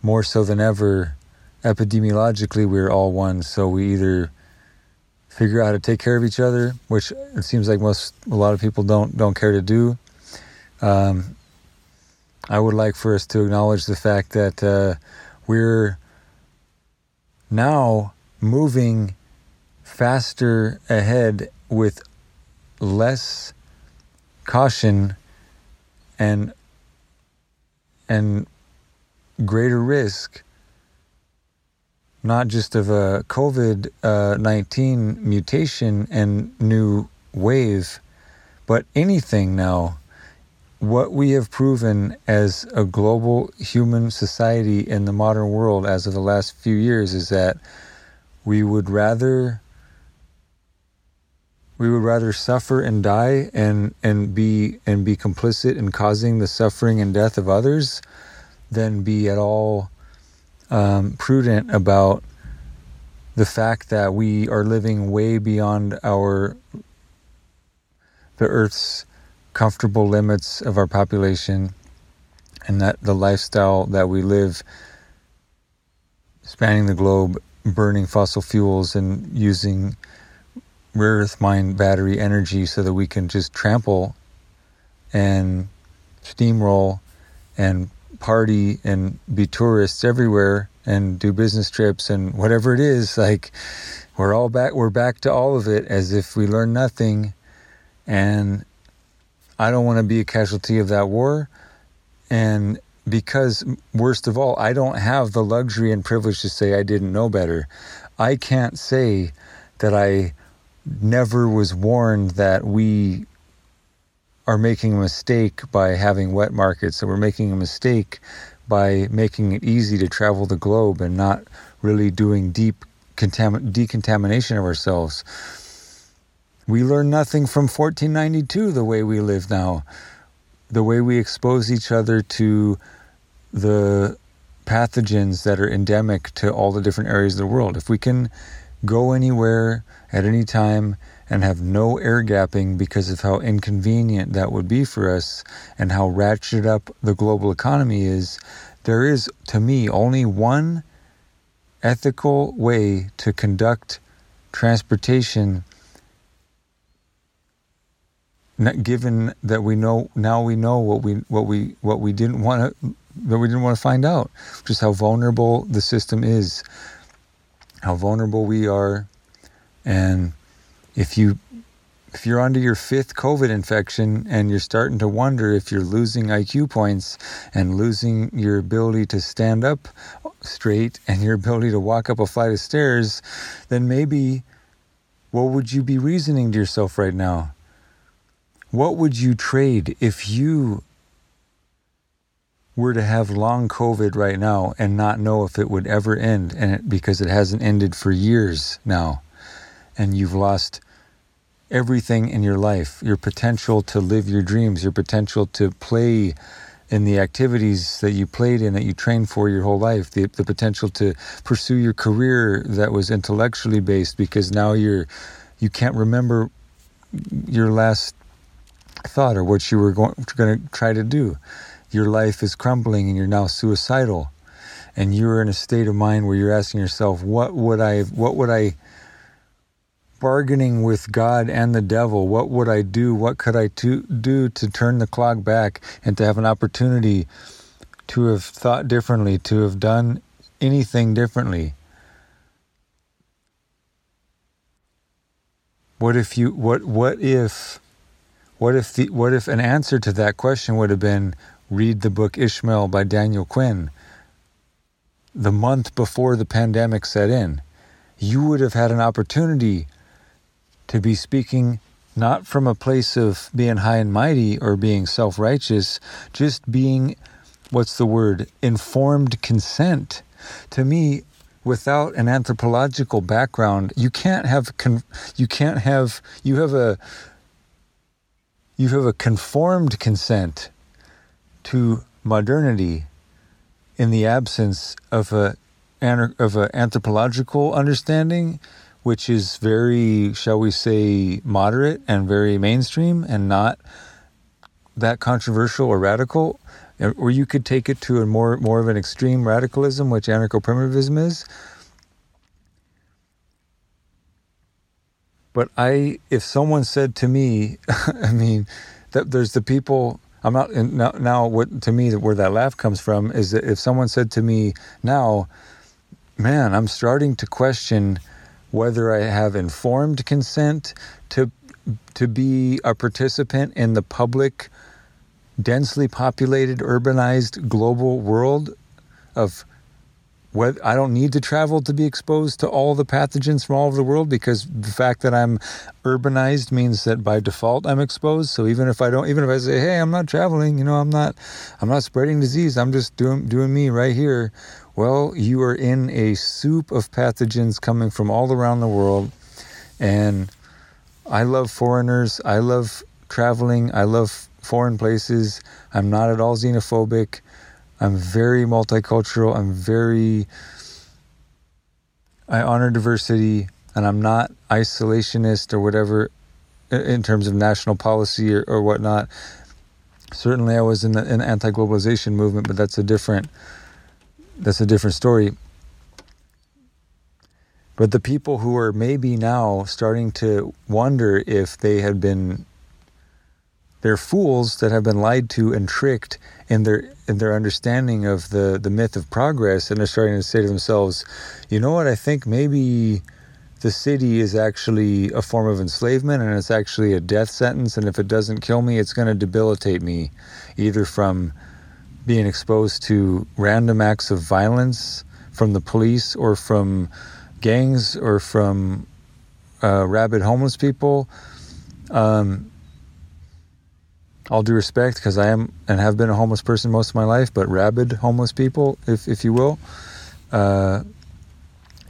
more so than ever epidemiologically we're all one so we either figure out how to take care of each other which it seems like most a lot of people don't don't care to do um, i would like for us to acknowledge the fact that uh, we're now moving faster ahead with less caution and and greater risk not just of a COVID uh, 19 mutation and new wave, but anything now. What we have proven as a global human society in the modern world as of the last few years is that we would rather we would rather suffer and die and and be and be complicit in causing the suffering and death of others than be at all um, prudent about the fact that we are living way beyond our the Earth's comfortable limits of our population, and that the lifestyle that we live, spanning the globe, burning fossil fuels and using rare earth mine battery energy so that we can just trample and steamroll and party and be tourists everywhere and do business trips and whatever it is. Like we're all back we're back to all of it as if we learned nothing. And I don't want to be a casualty of that war. And because worst of all I don't have the luxury and privilege to say I didn't know better. I can't say that I never was warned that we are making a mistake by having wet markets, that we're making a mistake by making it easy to travel the globe and not really doing deep contam- decontamination of ourselves. We learn nothing from 1492 the way we live now, the way we expose each other to the pathogens that are endemic to all the different areas of the world. If we can go anywhere at any time and have no air gapping because of how inconvenient that would be for us and how ratcheted up the global economy is, there is, to me, only one ethical way to conduct transportation given that we know now we know what we what we what we didn't want to that we didn't want to find out. Just how vulnerable the system is how vulnerable we are and if you if you're under your fifth COVID infection and you're starting to wonder if you're losing IQ points and losing your ability to stand up straight and your ability to walk up a flight of stairs, then maybe what would you be reasoning to yourself right now? What would you trade if you were to have long COVID right now and not know if it would ever end and it, because it hasn't ended for years now? and you've lost everything in your life your potential to live your dreams, your potential to play in the activities that you played in that you trained for your whole life the, the potential to pursue your career that was intellectually based because now you're you can't remember your last thought or what you were going, going to try to do your life is crumbling and you're now suicidal and you're in a state of mind where you're asking yourself what would i what would i bargaining with God and the devil. What would I do? What could I to, do to turn the clock back and to have an opportunity to have thought differently, to have done anything differently? What if you what what if what if the what if an answer to that question would have been read the book Ishmael by Daniel Quinn the month before the pandemic set in? You would have had an opportunity to be speaking not from a place of being high and mighty or being self righteous, just being, what's the word, informed consent. To me, without an anthropological background, you can't have, con- you can't have, you have a, you have a conformed consent to modernity in the absence of a of an anthropological understanding which is very, shall we say, moderate and very mainstream and not that controversial or radical, uh, or you could take it to a more more of an extreme radicalism, which anarcho-primitivism is. But I, if someone said to me, [LAUGHS] I mean, that there's the people. I'm not now. Now, what to me, where that laugh comes from is that if someone said to me now, man, I'm starting to question whether I have informed consent to to be a participant in the public, densely populated, urbanized global world of what I don't need to travel to be exposed to all the pathogens from all over the world because the fact that I'm urbanized means that by default I'm exposed. So even if I don't, even if I say, "Hey, I'm not traveling," you know, I'm not, I'm not spreading disease. I'm just doing doing me right here. Well, you are in a soup of pathogens coming from all around the world. And I love foreigners. I love traveling. I love foreign places. I'm not at all xenophobic. I'm very multicultural. I'm very. I honor diversity and I'm not isolationist or whatever in terms of national policy or, or whatnot. Certainly, I was in the, in anti globalization movement, but that's a different that's a different story. But the people who are maybe now starting to wonder if they had been they're fools that have been lied to and tricked in their in their understanding of the the myth of progress and they're starting to say to themselves, you know what, I think maybe the city is actually a form of enslavement and it's actually a death sentence and if it doesn't kill me it's going to debilitate me either from being exposed to random acts of violence from the police or from gangs or from uh, rabid homeless people. Um, all due respect, because I am and have been a homeless person most of my life, but rabid homeless people, if if you will, uh,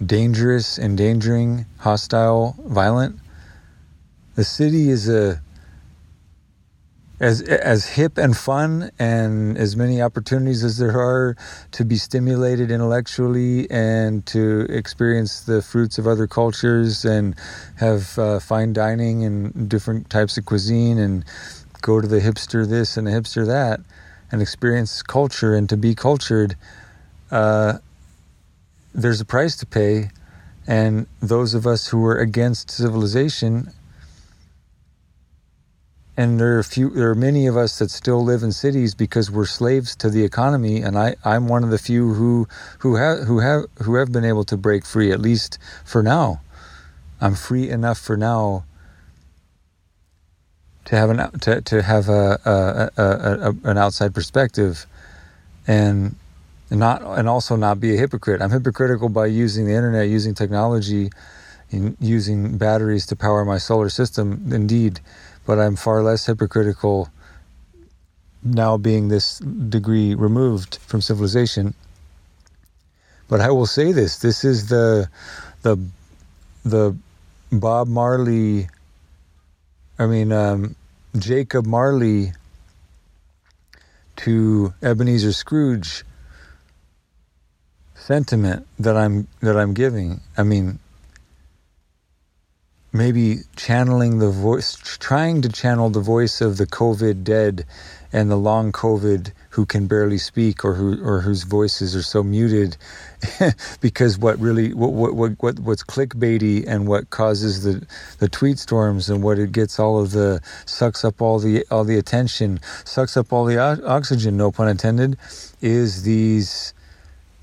dangerous, endangering, hostile, violent. The city is a as as hip and fun and as many opportunities as there are to be stimulated intellectually and to experience the fruits of other cultures and have uh, fine dining and different types of cuisine and go to the hipster this and the hipster that and experience culture and to be cultured uh, there's a price to pay and those of us who are against civilization and there are few there are many of us that still live in cities because we're slaves to the economy and I, I'm one of the few who who have who have who have been able to break free at least for now. I'm free enough for now to have an to, to have a, a, a, a an outside perspective and not and also not be a hypocrite. I'm hypocritical by using the internet, using technology, using batteries to power my solar system indeed but I'm far less hypocritical now being this degree removed from civilization. But I will say this: this is the the the Bob Marley. I mean, um, Jacob Marley to Ebenezer Scrooge sentiment that I'm that I'm giving. I mean, maybe channeling the voice, trying to channel the voice of the COVID dead and the long COVID who can barely speak or who or whose voices are so muted [LAUGHS] because what really what what what what's clickbaity and what causes the the tweet storms and what it gets all of the sucks up all the all the attention sucks up all the oxygen no pun intended is these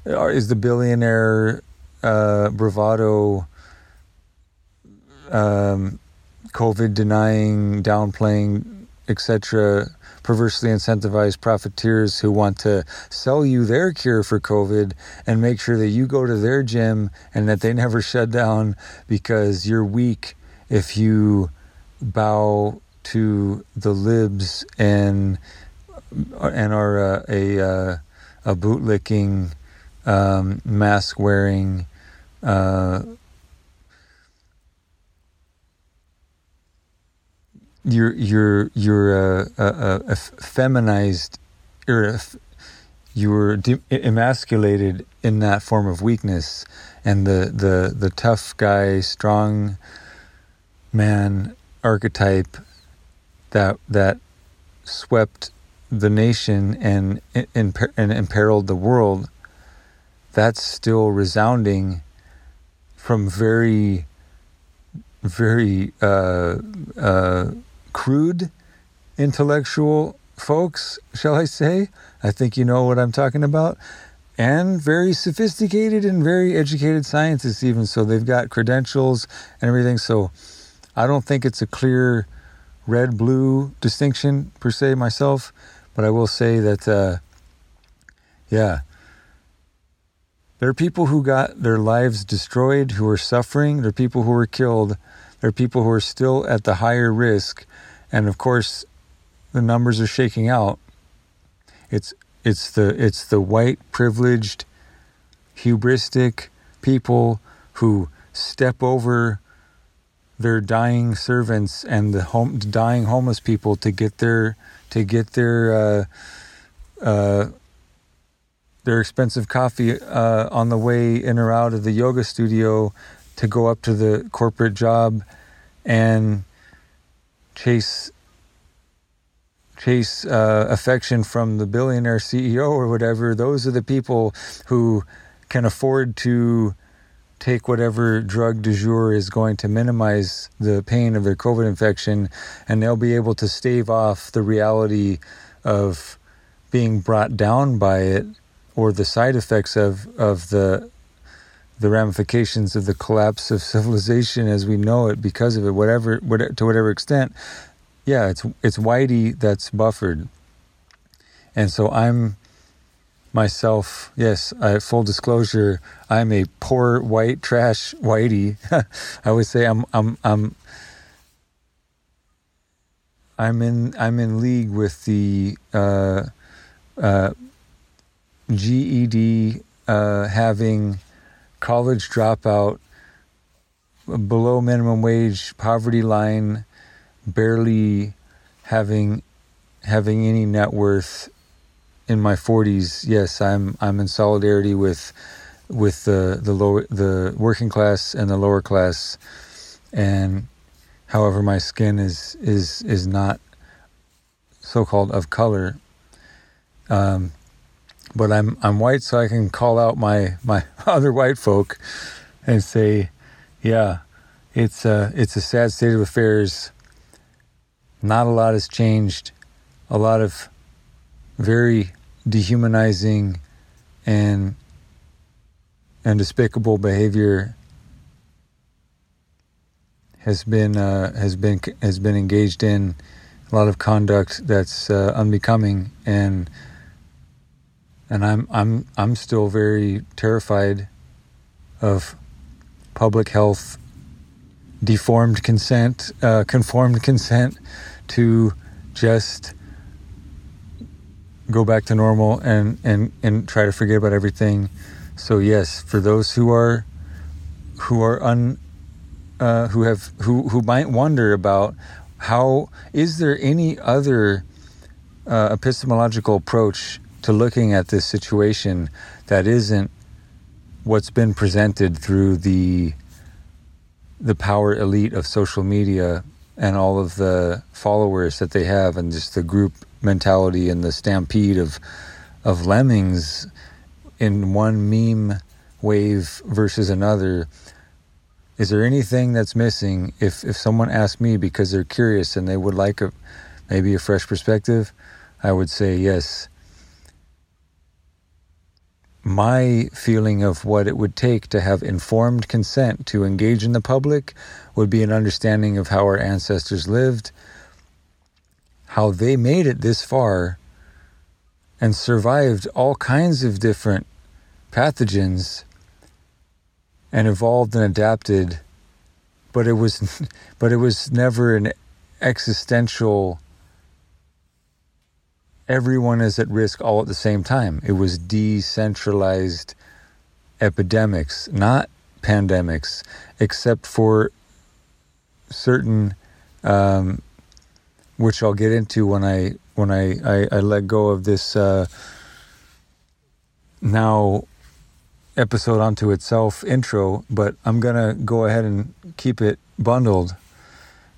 is the billionaire uh, bravado um, COVID denying, downplaying, etc., perversely incentivized profiteers who want to sell you their cure for COVID and make sure that you go to their gym and that they [LAUGHS] never shut down because you're weak if you bow to the libs and and are uh, a uh, a bootlicking, um, mask wearing. Uh, you're you're you're a, feminized you're you're de- emasculated in that form of weakness. And the the the tough guy strong man archetype that that swept the nation and and, and imperiled the world that's still resounding from very very uh, uh, crude intellectual folks, shall I say? I think you know what I'm talking about. And very sophisticated and very educated scientists, even so, they've got credentials and everything. So I don't think it's a clear red blue distinction per se myself, but I will say that, uh, yeah, there are people who got their lives destroyed, who are suffering. There are people who were killed. There are people who are still at the higher risk and of course the numbers are shaking out. It's it's the it's the white privileged hubristic people who step over their dying servants and the home dying homeless people to get their to get their uh, uh, their expensive coffee uh, on the way in or out of the yoga studio to go up to the corporate job and chase chase uh, affection from the billionaire CEO or whatever. Those are the people who can afford to take whatever drug du jour is going to minimize the pain of their COVID infection, and they'll be able to stave off the reality of being brought down by it or the side effects of, of the the ramifications of the collapse of [LAUGHS] civilization as we know it because of it, whatever, whatever to whatever extent. Yeah, it's it's Whitey that's buffered, and so I'm myself. Yes, I, full disclosure, I'm a poor white trash Whitey. [LAUGHS] I would say I'm I'm I'm I'm in I'm in league with the uh, uh, GED uh, having college dropout, below minimum wage, poverty line, barely having having any net worth in my 40s. Yes, I'm I'm in solidarity with with the the lower the working class and the lower class, and however my skin is is is not so-called of color. Um, but I'm I'm white, so I can call out my my [LAUGHS] other white folk and say, yeah, it's a it's a sad state of affairs. Not a lot has changed. A lot of very dehumanizing and and despicable behavior has been uh, has been has been engaged in a lot of conduct that's uh, unbecoming and and I'm I'm I'm still very terrified of public health deformed consent, uh, conformed consent to just go back to normal and, and, and try to forget about everything. So yes, for those who are who are un uh, who have who who might wonder about how is there any other uh, epistemological approach to looking at this situation that isn't what's been presented through the the power elite of social media and all of the followers that they have and just the group mentality and the stampede of of lemmings in one meme wave versus another. Is there anything that's missing? If if someone asked me because they're curious and they would like a maybe a fresh perspective i would say yes my feeling of what it would take to have informed consent to engage in the public would be an understanding of how our ancestors lived, how they made it this far, and survived all kinds of different pathogens and evolved and adapted. But it was [LAUGHS] but it was never an existential everyone is at risk all at the same time. It was decentralized epidemics, not pandemics, except for certain, um, which I'll get into when I when I, I, I let go of this uh, now episode onto itself intro. But I'm gonna go ahead and keep it bundled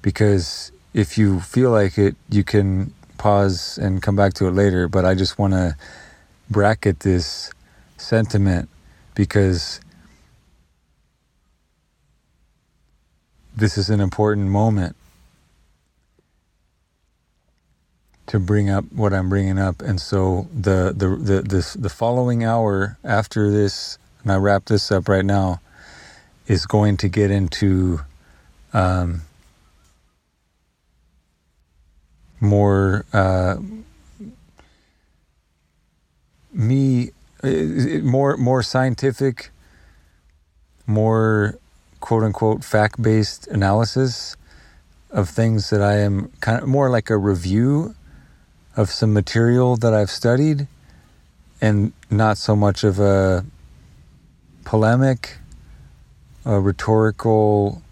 because if you feel like it, you can pause and come back to it later, but I just want to bracket this sentiment because this is an important moment to bring up what I'm bringing up, and so the the the this the following hour after this, and I wrap this up right now, is going to get into um, more uh, me more more scientific more quote unquote fact based analysis of things that I am kind of more like a review of some material that I've studied and not so much of a polemic a rhetorical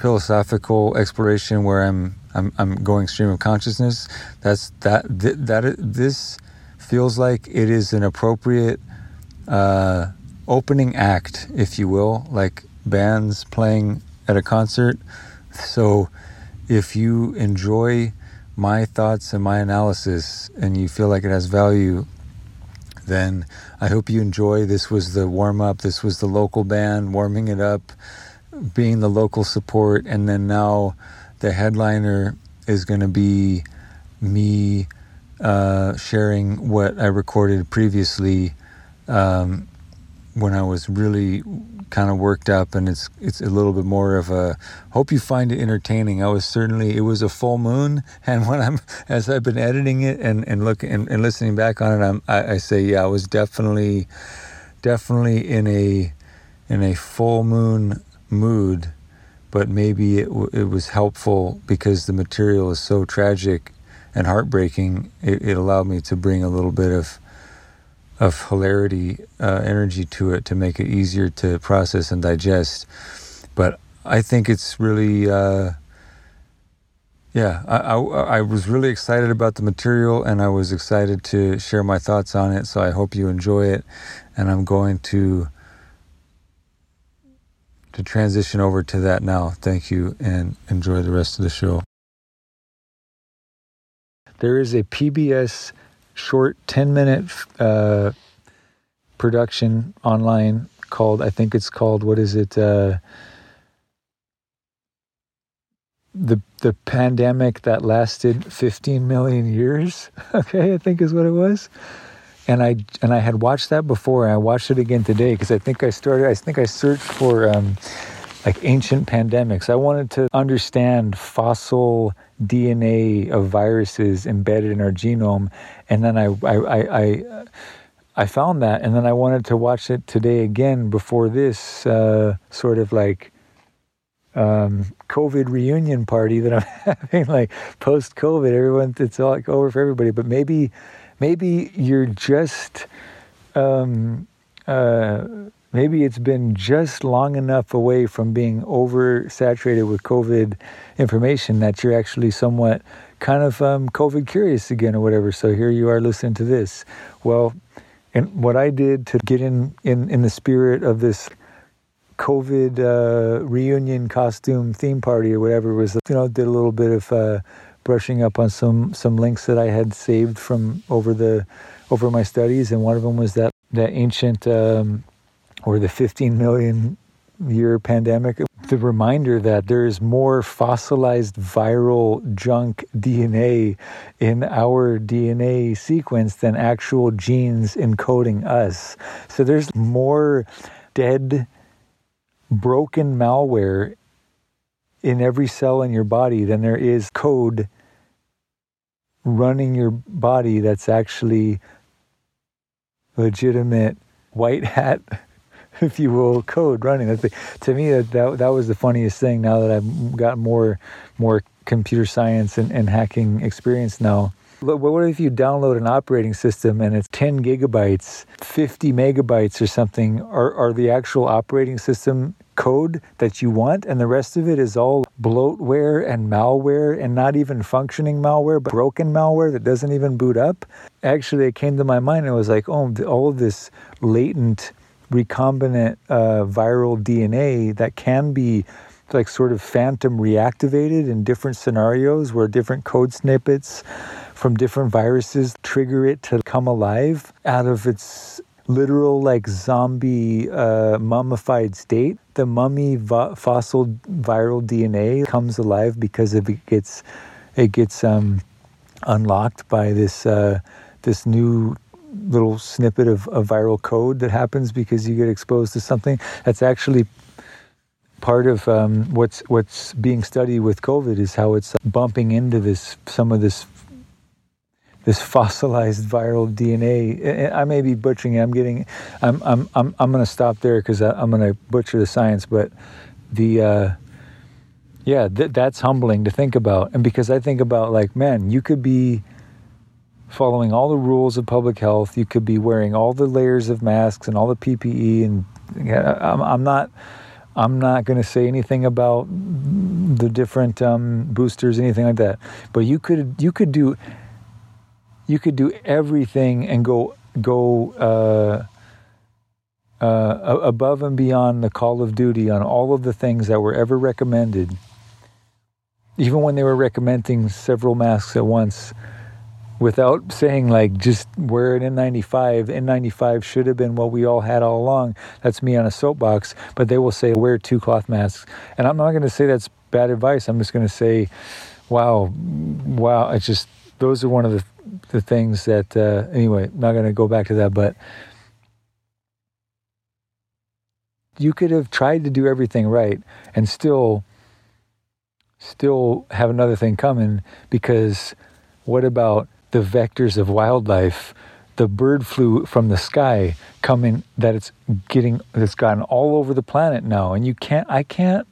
philosophical exploration where I'm I'm I'm going stream of consciousness. That's that th- that this feels like it is an appropriate uh, opening act, if you will, like bands playing at a concert. So, if you enjoy my thoughts and my analysis, and you feel like it has value, then I hope you enjoy. This was the warm up. This was the local band warming it up being the local support, and then now the headliner is going to be me uh, sharing what I recorded previously um, when I was really kind of worked up, and it's it's a little bit more of a. Hope you find it entertaining. I was certainly it was a full moon, [LAUGHS] and when I'm as I've been editing it and and looking and, and listening back on it, I'm I, I say yeah, I was definitely definitely in a in a full moon mood, but maybe it, w- it was helpful because the material is so tragic and heartbreaking. It, it allowed me to bring a little bit of of hilarity, uh, energy to it to make it easier to process and digest. But I think it's really, uh, yeah, I, I, I, was really excited about the material and I was excited to share my thoughts on it. So I hope you enjoy it. And I'm going to to transition over to that now. Thank you and enjoy the rest of the show. There is a PBS short 10 minute uh, production online called, I think it's called, what is it? Uh, the the pandemic that lasted 15 million years [LAUGHS] okay i think is what it was and I and I had watched that before, and I watched it again today because I think I started. I think I searched for um, like ancient pandemics. I wanted to understand fossil DNA of viruses embedded in our genome, and then I I I, I, I found that, and then I wanted to watch it today again before this uh, sort of like um, COVID reunion party that I'm [LAUGHS] having, like post COVID. Everyone, it's all like over for everybody, but maybe maybe you're just um, uh, maybe it's been just long enough away from being oversaturated with COVID information that you're actually somewhat kind of um, COVID curious again or whatever. So here you are listening to this. Well, and what I did to get in in, in the spirit of this COVID uh, reunion costume theme party or whatever was, you know, did a little bit of uh, brushing up on some some links that I had saved from over the over my studies, and one of them was that that ancient um, or the 15 million year pandemic. The reminder that there is more fossilized viral junk DNA in our DNA sequence than actual genes encoding us. So there's more dead, broken malware in every cell in your body than there is code running your body that's actually legitimate white hat [LAUGHS] if you will, code running. That's the, to me that, that that was the funniest thing. Now that I've got more more computer science and, and hacking experience now. But what if you download an operating system and it's 10 gigabytes, 50 megabytes or something are, are the actual operating system code that you want, and the rest of it is all bloatware and malware and not even functioning malware, but broken malware that doesn't even boot up. Actually, it came to my mind and was like, oh, all of this latent recombinant uh, viral DNA that can be like sort of phantom reactivated in different scenarios where different code snippets from different viruses trigger it to come alive out of its literal like zombie uh, mummified state. The mummy vo- fossil viral dna comes alive because it gets it gets um, unlocked by this uh, this new little snippet of, of viral code that happens because you get exposed to something that's actually part of um, what's what's being studied with COVID is how it's bumping into this some of this this fossilized viral DNA. I may be butchering it. I'm getting. I'm I'm I'm I'm going to stop there because I'm going to butcher the science. But the uh, yeah, th- that's humbling to think about. And because I think about like, man, you could be following all the rules of public health. You could be wearing all the layers of masks and all the PPE. And yeah, I'm, I'm not. I'm not going to say anything about the different um, boosters, anything like that. But you could you could do you could do everything and go go uh, uh, above and beyond the call of duty on all of the things that were ever recommended, even when they were recommending several masks at once without saying like just wear an N95. N95 should have been what we all had all along. That's me on a soapbox, but they will say wear two cloth masks. And I'm not going to say that's bad advice. I'm just going to say, wow, wow. It's just those are one of the the things that uh, anyway. I'm not going to go back to that, but. You could have tried to do everything right and still still have another thing coming because what about the vectors of wildlife, the bird flu from the sky coming that it's getting that's gotten all over the planet now, and you can't. I can't.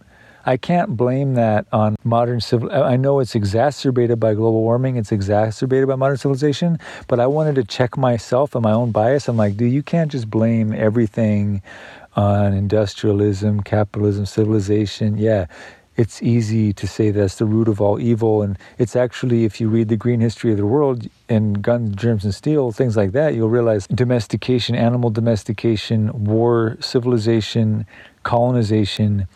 I can't blame that on modern civil. I know it's exacerbated by global warming. It's exacerbated by modern civilization. But I wanted to check myself and my own bias. I'm like, dude, you can't just blame everything on industrialism, capitalism, civilization. Yeah, it's easy to say that's the root of all evil. And it's actually, if you read the green history of the world and guns, germs, and steel, things like that, you'll realize domestication, animal domestication, war, civilization, colonization,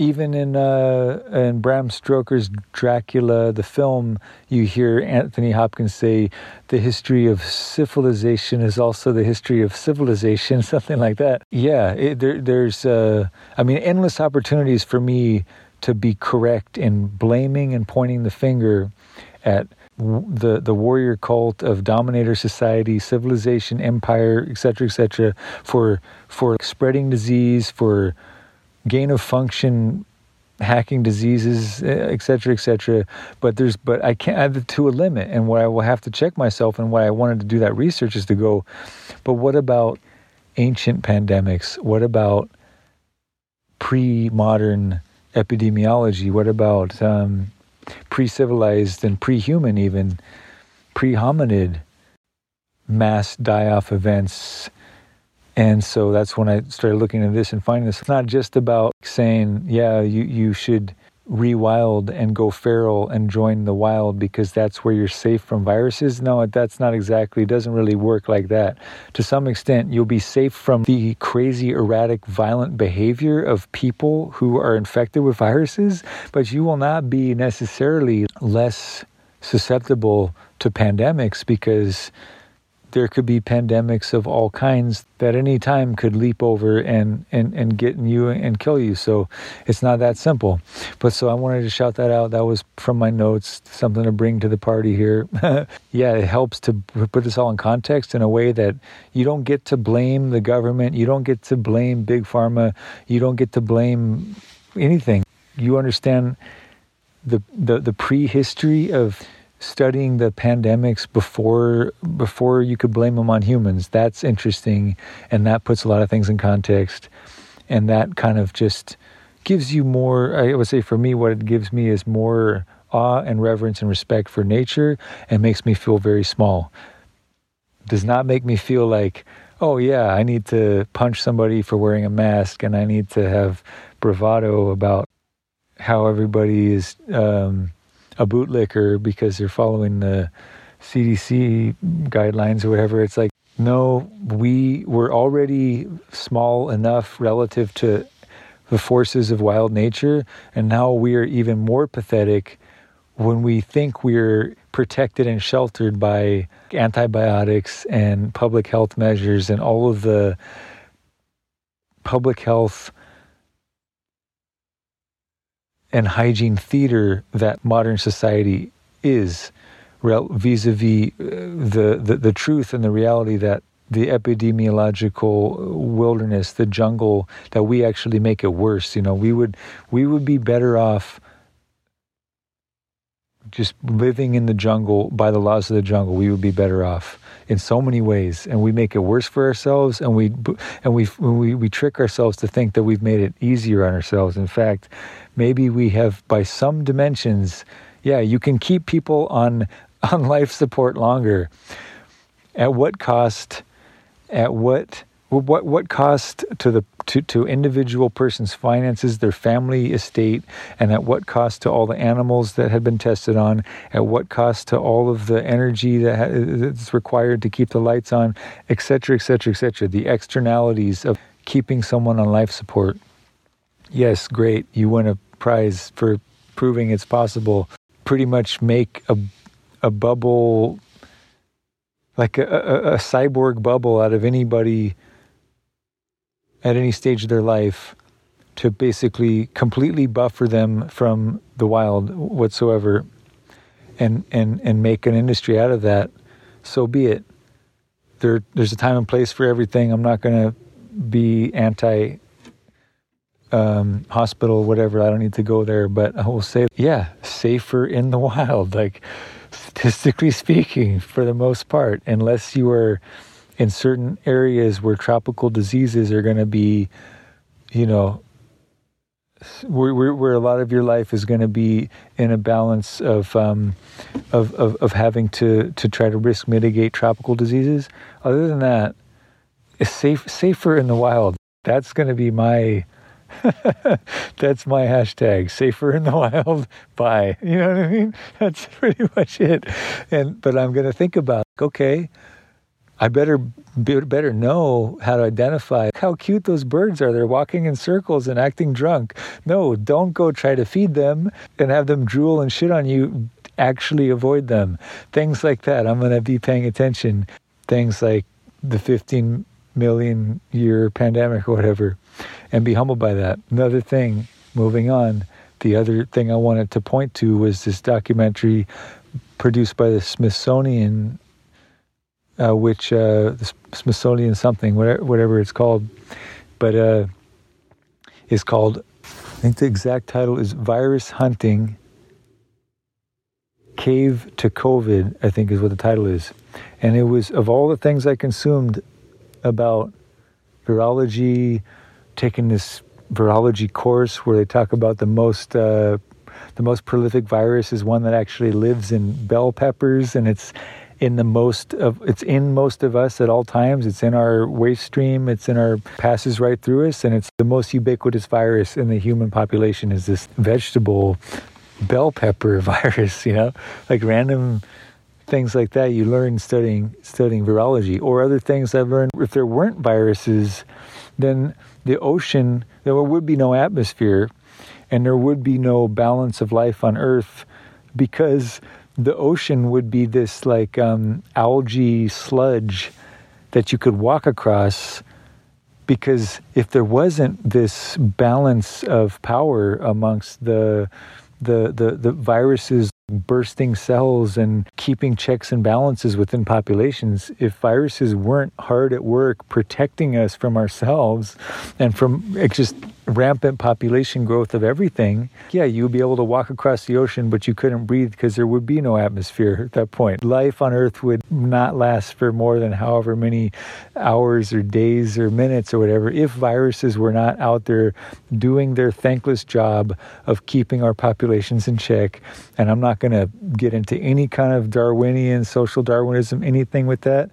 even in uh, in Bram Stoker's Dracula, the film, you hear Anthony Hopkins say, "The history of civilization is also the history of civilization," [LAUGHS] something like that. Yeah, it, there, there's, uh, I mean, endless opportunities for me to be correct in blaming and pointing the finger at the the warrior cult of dominator society, civilization, empire, etc., etc., for for spreading disease, for gain of function hacking diseases et cetera et cetera. But there's but i can't add to a limit. And what i will have to check myself and why i wanted to do that research is to go but what about ancient pandemics? What about pre-modern epidemiology? What about um, pre-civilized and pre-human even pre-hominid mass die-off events and so that's when I started looking at this and finding this. It's not just about saying, yeah, you, you should rewild and go feral and join the wild because that's where you're safe from viruses. No, that's not exactly, it doesn't really work like that. To some extent, you'll be safe from the crazy, erratic, violent behavior of people who are infected with viruses, but you will not be necessarily less susceptible to pandemics because there could be pandemics of all kinds that any time could leap over and, and, and get in you and kill you. So it's not that simple. But so I wanted to shout that out. That was from my notes, something to bring to the party here. [LAUGHS] yeah, it helps to put this all in context in a way that you don't get to blame the government, you don't get to blame Big Pharma, you don't get to blame anything. You understand the, the, the prehistory of studying the pandemics before before you could blame them on humans. That's interesting, and that puts a lot of things in context, and that kind of just gives you more. I would say for me, what it gives me is more awe and reverence and respect for nature, and makes me feel very small. Does not make me feel like, oh yeah, I need to punch somebody for wearing a mask, and I need to have bravado about how everybody is. Um, a bootlicker because they're following the CDC guidelines or whatever. It's like, no, we were already small enough relative to the forces of wild nature, and now we are even more pathetic when we think we're protected and sheltered by antibiotics and public health measures and all of the public health and hygiene theater that modern society is vis-a-vis uh, the, the, the truth and the reality that the epidemiological wilderness, the jungle, that we actually make it worse. You know, we would we would be better off just living in the jungle by the laws of the jungle. We would be better off in so many ways, and we make it worse for ourselves, and we and we we we trick ourselves to think that we've made it easier on ourselves. In fact, maybe we have by some dimensions yeah you can keep people on [LAUGHS] on life support longer at what cost at what what what cost to the to, to individual person's finances, their family estate, and at what cost to all the animals that had been tested on, at what cost to all of the energy that ha- that's required to keep the lights on, etc., etc., etc. The externalities of keeping someone on life support. Yes, great. You win a prize for proving it's possible. Pretty much make a a bubble, like a, a, a cyborg bubble, out of anybody at any stage of their life to basically completely buffer them from the wild whatsoever and and and make an industry out of that so be it there there's a time and place for everything i'm not going to be anti um, hospital, whatever. I don't need to go there, but I will say, yeah, safer in the [LAUGHS] wild. Like statistically speaking, for the most part, unless you are in certain areas where tropical diseases are going to be, you know, where, where, where, a lot of your life is going to be in a balance of, um, of, of, of having to, to try to risk mitigate tropical diseases. Other than that, it's safe, safer in the wild. That's going to be my [LAUGHS] That's my hashtag. Safer in the [LAUGHS] wild. Bye. You know what I mean? That's [LAUGHS] pretty much it. And but I'm going to think about okay. I better better know how to identify how cute those birds are. They're walking in circles and acting drunk. No, don't go try to feed them and have them drool and shit on you. Actually, avoid them. Things like that. I'm going to be paying attention. Things like the 15 million year pandemic or whatever and be humbled by that. Another thing, moving on, the other thing I wanted to point to was this documentary produced by the Smithsonian, uh, which uh, the Smithsonian something, whatever, whatever it's called, but uh, is called. I think the exact title is "Virus Hunting." Cave to COVID, I think is what the title is. And it was of all the things I consumed about virology, taking this virology course where they talk about the most uh, the most prolific virus is one that actually lives in bell peppers, and it's in the most of it's in most of us at all times. It's in our waste stream. It's in our passes right through us, and it's the most ubiquitous virus in the human population. Is this vegetable bell pepper [LAUGHS] virus? You know, like random things like that you learn studying studying virology or other things I've learned if there weren't viruses then the ocean there would be no atmosphere and there would be no balance of life on earth because the ocean would be this like um, algae sludge that you could walk across because if there wasn't this balance of power amongst the the the, the viruses bursting cells and keeping checks and balances within populations, if viruses weren't hard at work protecting us from ourselves and from just rampant population growth of everything, yeah, you would be able to walk across the ocean, but you couldn't breathe because there would be no atmosphere at that point. Life on Earth would not last for more than however many hours or days or minutes or whatever if viruses were not out there doing their thankless job of keeping our populations in check. And I'm not going to get into any kind of Darwinian, social Darwinism, anything with that.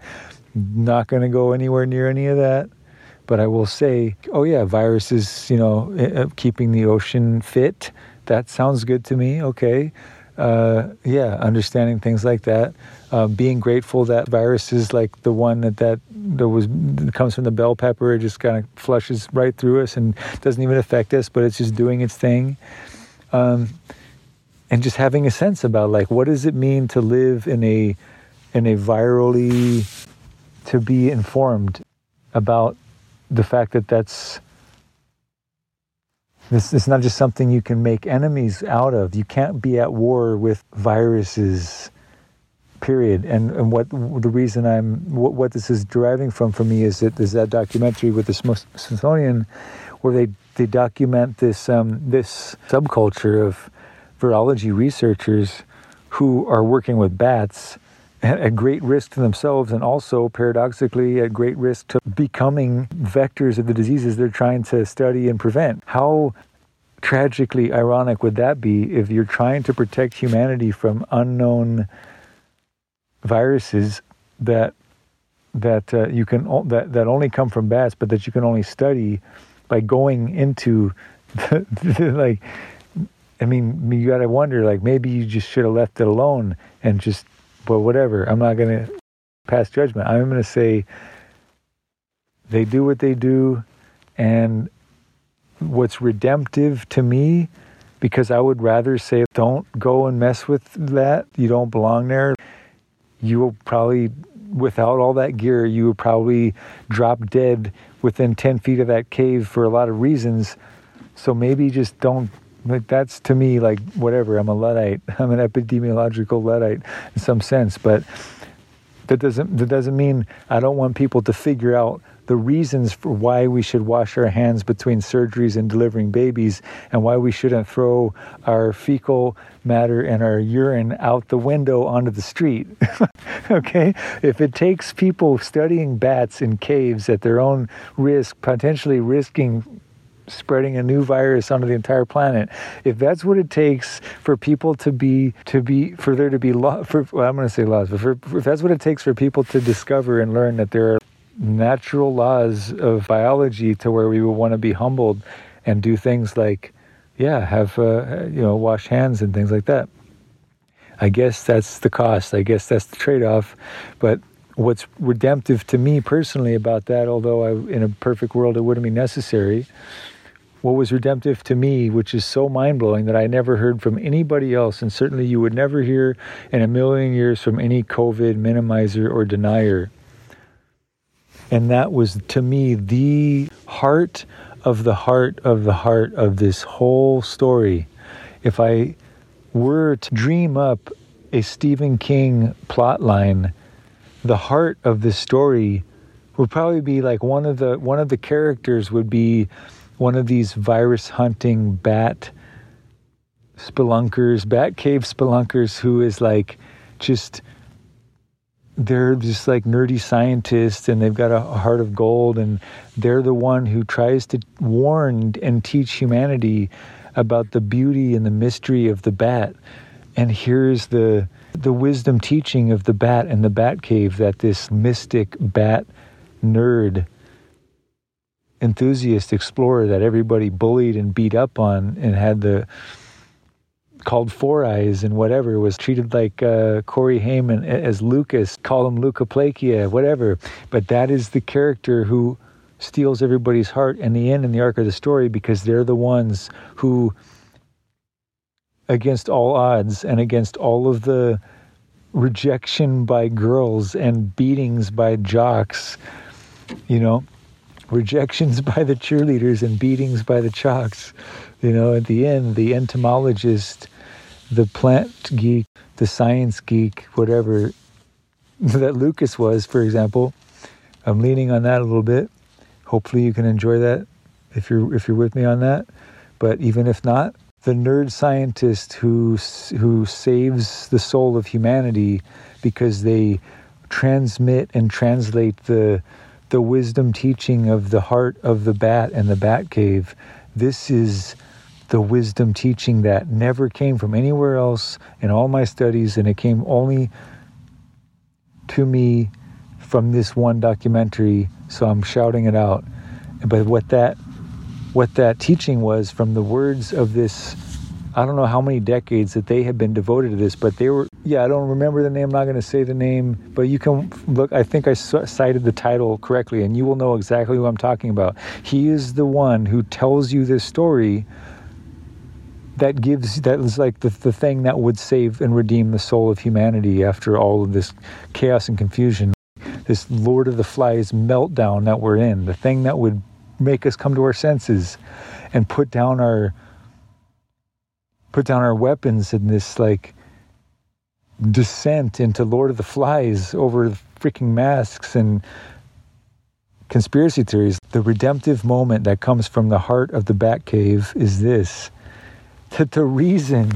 Not going to go anywhere near any of that. But I will say, oh yeah, viruses, you know, uh, keeping the ocean fit. That sounds good to me. Okay. Uh, yeah, understanding things like that, uh, being grateful that viruses like the one that that, that was that comes from the bell pepper, it just kind of flushes right through us and doesn't even affect us, but it's just doing its thing. Um, and just having a sense about like what does it mean to live in a in a virally to be informed about the fact that that's this is not just something you can make enemies out of. You can't be at war with viruses, period. And and what the reason I'm what, what this is deriving from for me is that there's that documentary with the Smithsonian, where they they document this um, this subculture of virology researchers who are working with bats at great risk to themselves and also paradoxically at great risk to becoming vectors of the diseases they're trying to study and prevent. How tragically ironic would that be if you're trying to protect humanity from unknown viruses that that uh, you can that that only come from bats but that you can only study by going into [LAUGHS] the, the, like I mean you got to wonder like maybe you just should have left it alone and just but whatever. I'm not going to pass judgment. I'm going to say they do what they do, and what's redemptive to me, because I would rather say, don't go and mess with that. You don't belong there. You will probably, without all that gear, you would probably drop dead within 10 feet of that cave for a lot of reasons. So maybe just don't like that's to me like whatever. I'm a luddite. [LAUGHS] I'm an epidemiological luddite in some sense, but that doesn't that doesn't mean I don't want people to figure out the reasons for why we should wash our hands between surgeries and delivering babies and why we shouldn't throw our fecal matter and our urine out the window onto the street. [LAUGHS] okay? If it takes people studying bats in caves at their own risk, potentially risking spreading a new virus onto the entire planet. If that's what it takes for people to be to be for there to be law for well, I'm going to say laws, but for, if that's what it takes for people to discover and learn that there are natural laws of biology to where we would want to be humbled and do things like yeah, have uh, you know wash hands and things like that. I guess that's the cost. I guess that's the trade-off, but what's redemptive to me personally about that, although I, in a perfect world it wouldn't be necessary, what was redemptive to me, which is so mind blowing that I never heard from anybody else, and certainly you would never hear in a million years from any COVID minimizer or denier. And that was to me the heart of the heart of the heart of this whole story. If I were to dream up a Stephen King plot line, the heart of this story would probably be like one of the one of the characters would be one of these virus hunting bat spelunkers, bat cave spelunkers who is like just they're just like nerdy scientists and they've got a heart of gold and they're the one who tries to warn and teach humanity about the beauty and the mystery of the bat. And here's the the wisdom teaching of the bat and the bat cave that this mystic bat nerd enthusiast explorer that everybody bullied and beat up on and had the called Four Eyes and whatever was treated like uh, Corey Haim as Lucas, call him Leukoplakia, whatever. But that is the character who steals everybody's heart in the end in the arc of the story because they're the ones who, against all odds and against all of the rejection by girls and beatings by jocks, you know, rejections [LAUGHS] by the cheerleaders and beatings by the chalks. You know, at the end, the entomologist, the plant geek, the science geek, whatever [LAUGHS] that Lucas was, for example. I'm leaning on that a little bit. Hopefully, you can enjoy that if you're if you're with me on that. But even if not, the nerd scientist who who saves the soul of humanity because they transmit and translate the the wisdom teaching of the heart of the bat and the bat cave. This is the wisdom teaching that never came from anywhere else in all my studies, and it came only to me from this one documentary. So I'm shouting it out. But what that what that teaching was from the words of this I don't know how many decades that they have been devoted to this, but they were, yeah, I don't remember the name. I'm not going to say the name, but you can look. I think I cited the title correctly, and you will know exactly who I'm talking about. He is the one who tells you this story that gives, that is like the, the thing that would save and redeem the soul of humanity after all of this chaos and confusion. This Lord of the Flies meltdown that we're in, the thing that would make us come to our senses and put down our put down our weapons in this like descent into Lord of the Flies over freaking masks and conspiracy theories. The redemptive moment that comes from the heart of the Batcave is this that the reason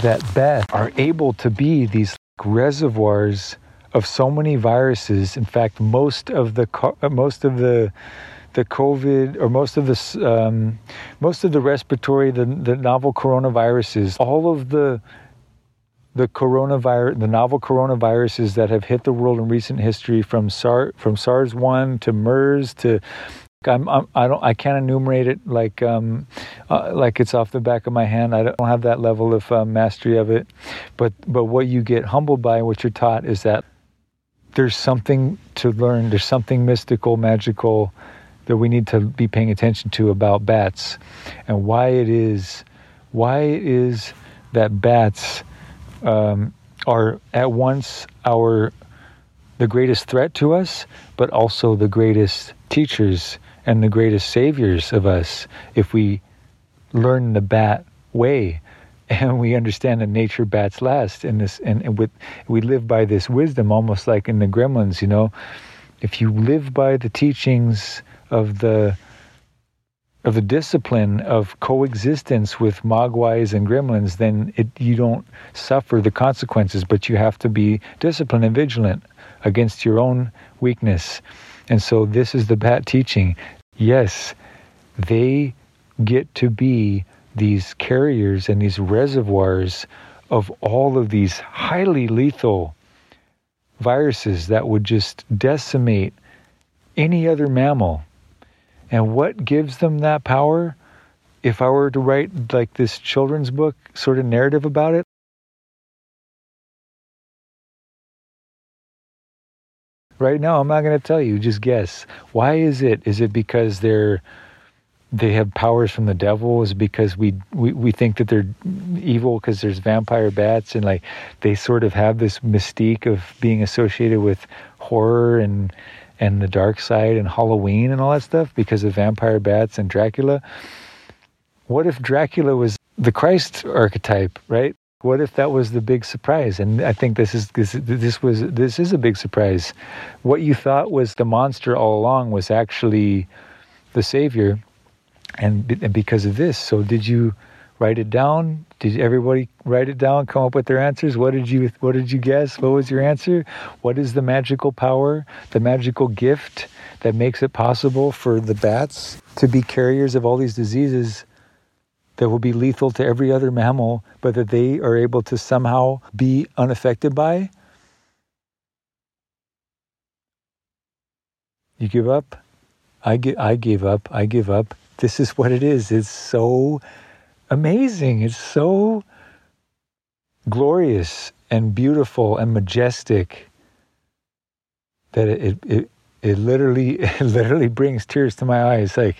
that bats are able to be these reservoirs of so many viruses, in fact, most of the most of the the COVID or most of this, um, most of the respiratory, the, the novel coronaviruses, all of the the coronavirus, the novel coronaviruses that have hit the world in recent history, from SARS, from SARS one to MERS to I'm, I'm, I don't I can't enumerate it like um, uh, like it's off the back of my hand. I don't have that level of uh, mastery of it, but but what you get humbled by, what you're taught, is that there's something to learn. There's something mystical, magical that we need to be paying attention to about bats and why it is why it is that bats um, are at once our the greatest threat to us, but also the greatest teachers and the greatest saviors of us if we learn the bat way [LAUGHS] and we understand that nature bats last in this and, and with we live by this wisdom almost like in the gremlins you know? If you live by the teachings of the of the discipline of coexistence with mogwais and gremlins, then it, you don't suffer the consequences, but you have to be disciplined and vigilant against your own weakness. And so this is the bat teaching. Yes, they get to be these carriers and these reservoirs of all of these highly lethal viruses that would just decimate any other mammal and what gives them that power? If I were to write like this children's book sort of narrative about it, right now I'm not going to tell you, just guess. Why is it? Is it because they're they have powers from the devil is because we, we we think that they're evil because there's vampire bats and like they sort of have this mystique of being associated with horror and and the dark side and Halloween and all that stuff because of vampire bats and Dracula. What if Dracula was the Christ archetype, right? What if that was the big surprise? And I think this is this, this was this is a big surprise. What you thought was the monster all along was actually the savior, and, and because of this. So did you write it down? Did everybody write it down? Come up with their answers. What did you What did you guess? What was your answer? What is the magical power, the magical gift that makes it possible for the bats to be carriers of all these diseases that will be lethal to every other mammal, but that they are able to somehow be unaffected by? You give up? I, gi- I gave up. I give up. This is what it is. It's so amazing. It's so glorious and beautiful and majestic that it, it, it, it literally [LAUGHS] it literally brings tears to my eyes like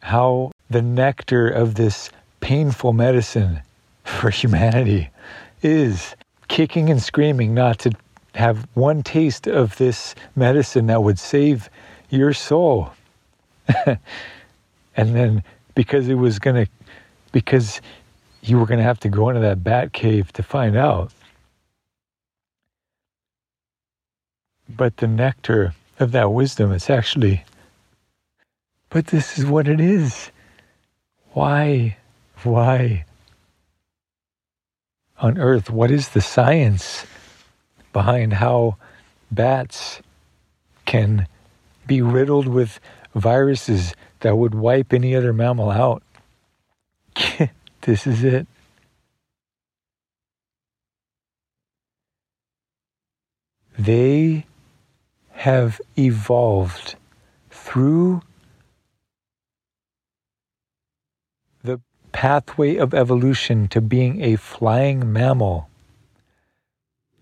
how the nectar of this painful medicine for humanity is kicking and screaming not to have one taste of this medicine that would save your soul. [LAUGHS] and then because it was going to, because you were going to have to go into that bat cave to find out. But the nectar of that wisdom is actually, but this is what it is. Why? Why? On earth, what is the science behind how bats can be riddled with viruses that would wipe any other mammal out? [LAUGHS] this is it. They have evolved through the pathway of evolution to being a flying mammal,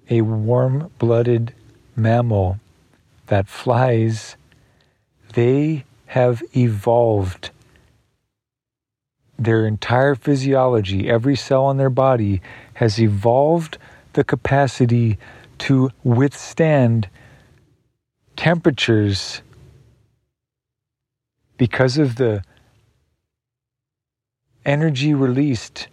a warm blooded mammal that flies. They have evolved their entire physiology, every cell in their body has evolved the capacity to withstand temperatures because of the energy released,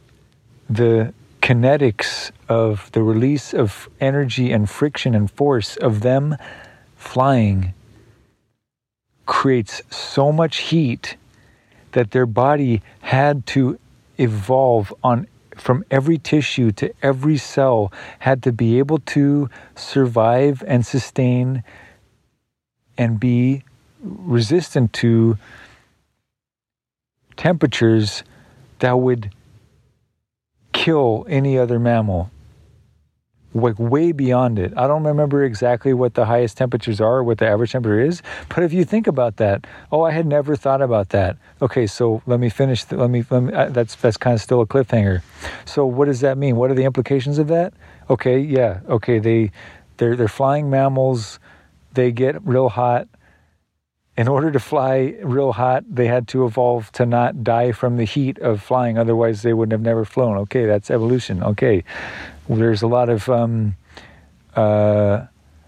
the kinetics of the release of energy and friction and force of them flying creates so much heat that their body had to evolve on from every tissue to every cell had to be able to survive and sustain and be resistant to temperatures that would kill any other mammal like way beyond it. I don't remember exactly what the highest temperatures are, what the average temperature is, but if you think about that, oh, I had never thought about that. Okay, so let me finish. The, let me. Let me uh, that's that's kind of still a cliffhanger. So what does that mean? What are the implications of that? Okay, yeah, okay. They they're they're flying mammals. They get real hot. In order to fly real hot, they had to evolve to not die from the heat of flying. Otherwise, they wouldn't have never flown. Okay, that's evolution. Okay, there's a lot of um, uh,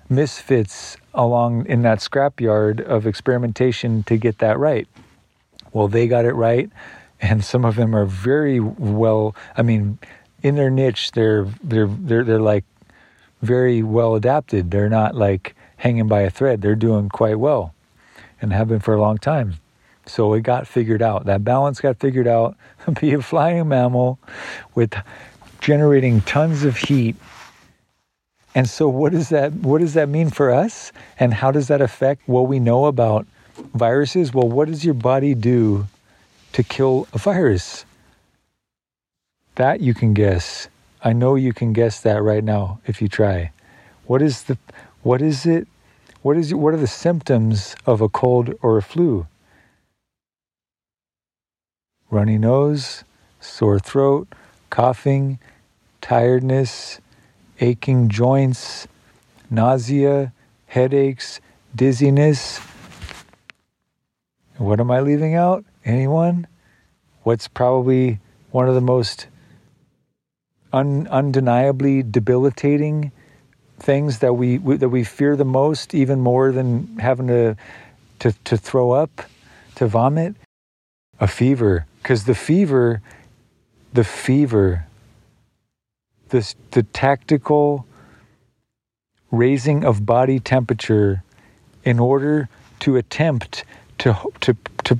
misfits along in that scrapyard of experimentation to get that right. Well, they got it right, and some of them are very well. I mean, in their niche, they're they're they're they're like very well adapted. They're not like hanging by a thread. They're doing quite well, and have been for a long time. So it got figured out. That balance got figured out. [LAUGHS] Be a flying mammal with generating tons of heat. And so what does that what does that mean for us? And how does that affect what we know about viruses? Well, what does your body do to kill a virus? That you can guess. I know you can guess that right now if you try. What is the what is it? What is what are the symptoms of a cold or a flu? Runny nose, sore throat, coughing, tiredness, aching joints, nausea, headaches, dizziness. What am I leaving out? Anyone? What's probably one of the most un- undeniably debilitating things that we, we, that we fear the most, even more than having to to, to throw up, to vomit? A fever, because the fever, the fever the tactical raising of body temperature in order to attempt to, to, to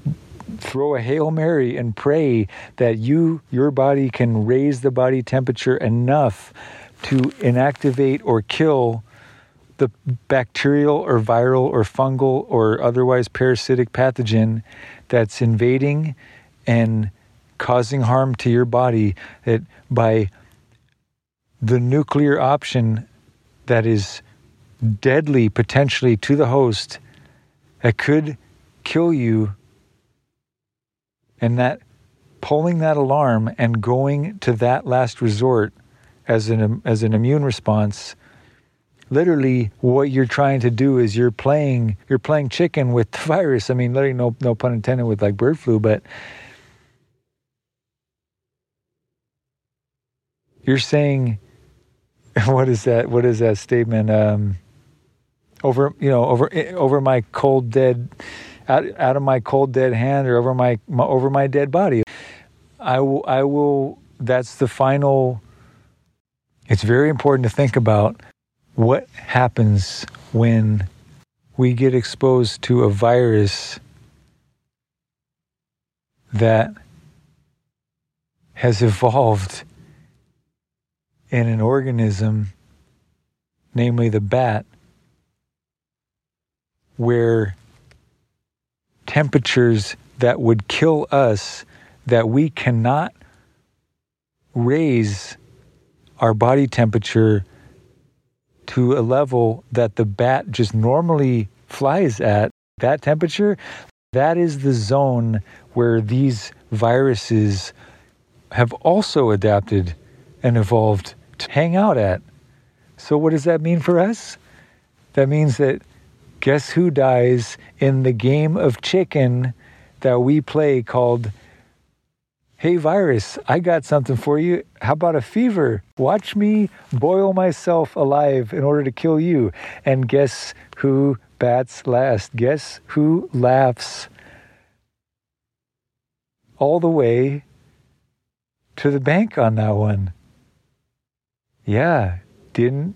throw a Hail Mary and pray that you, your body can raise the body temperature enough to inactivate or kill the bacterial or viral or fungal or otherwise parasitic pathogen that's invading and causing harm to your body that by the nuclear option that is deadly potentially to the host that could kill you and that pulling that alarm and going to that last resort as an as an immune response literally what you're trying to do is you're playing you're playing chicken with the [LAUGHS] virus. I mean literally no no pun intended with like bird flu but you're saying [LAUGHS] what is that what is that statement? Um over you know over over my cold dead out, out of my cold dead hand or over my, my over my dead body. I will i will that's the final it's very important to think about what happens when we get exposed to a virus that has evolved in an organism, namely the bat, where temperatures that would kill us, that we cannot raise our body temperature to a level that the bat just normally flies at, that temperature, that is the zone where these viruses have also adapted and evolved to hang out at. So, what does that mean for us? That means that guess who dies in the game of chicken that we play called Hey, virus, I got something for you. How about a fever? Watch me boil myself alive in order to kill you. And guess who bats last? Guess who laughs all the way to the bank on that one? Yeah, didn't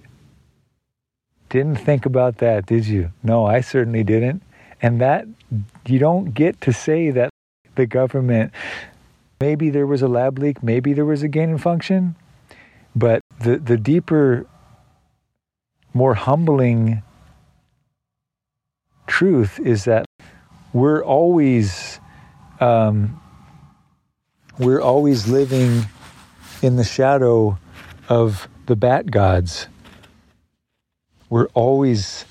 didn't think about that, did you? No, I certainly didn't. And that you don't get to say that the government Maybe there was a lab leak, maybe there was a gain in function, but the, the deeper, more humbling truth is that we're always um, we're always living in the shadow of the bat gods. We're always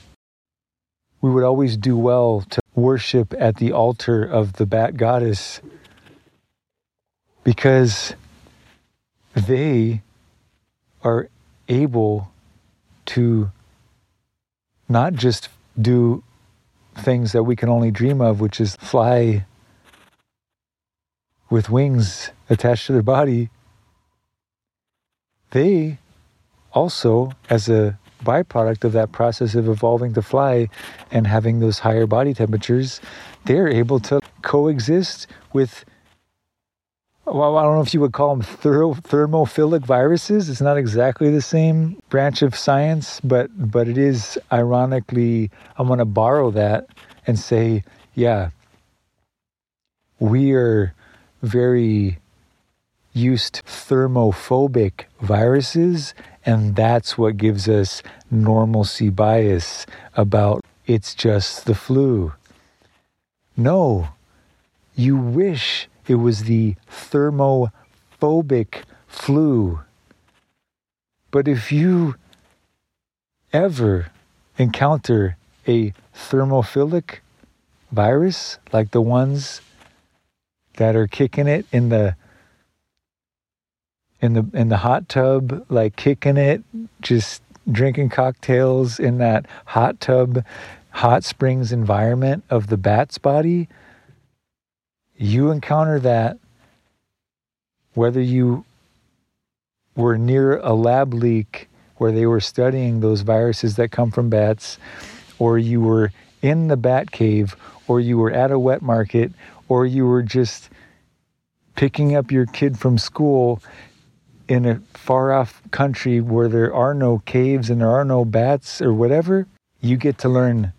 we would always do well to worship at the altar of the bat goddess because they are able to not just do things that we can only dream of, which is fly with wings attached to their body. They also, as a byproduct of that process of evolving to fly and having those higher body temperatures, they're able to coexist with well, I don't know if you would call them thermophilic viruses. It's not exactly the same branch of science, but but it is ironically. I'm going to borrow that and say, yeah, we are very used to thermophobic viruses, and that's what gives us normalcy bias about it's just the flu. No, you wish it was the thermophobic flu. But if you ever encounter a thermophilic virus like the ones that are kicking it in the in the in the hot tub like kicking it just drinking cocktails in that hot tub hot springs environment of the bat's body you encounter that, whether you were near a lab leak where they were studying those viruses that come from bats, or you were in the bat cave, or you were at a wet market, or you were just picking up your kid from school in a far off country where there are no caves and there are no bats or whatever, you get to learn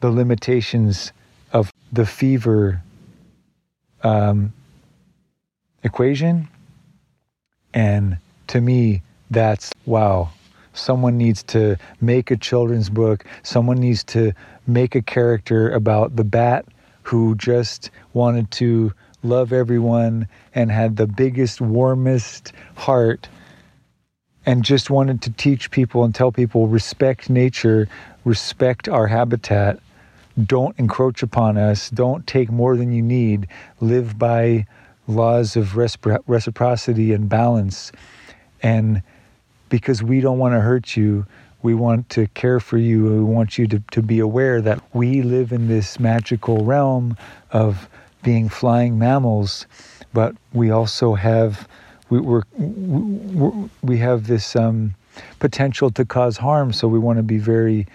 the limitations of the fever um, equation. And to me, that's wow. someone needs to make a children's book. Someone needs to make a character about the bat who just wanted to love everyone and had the biggest, warmest heart and just wanted to teach people and tell people respect nature, respect our habitat, don't encroach upon us, don't take more than you need, live by laws of reciprocity and balance. And because we don't want to hurt you, we want to care for you. We want you to, to be aware that we live in this magical realm of being flying mammals, but we also have we, we're we have this um, potential to cause harm. So we want to be very,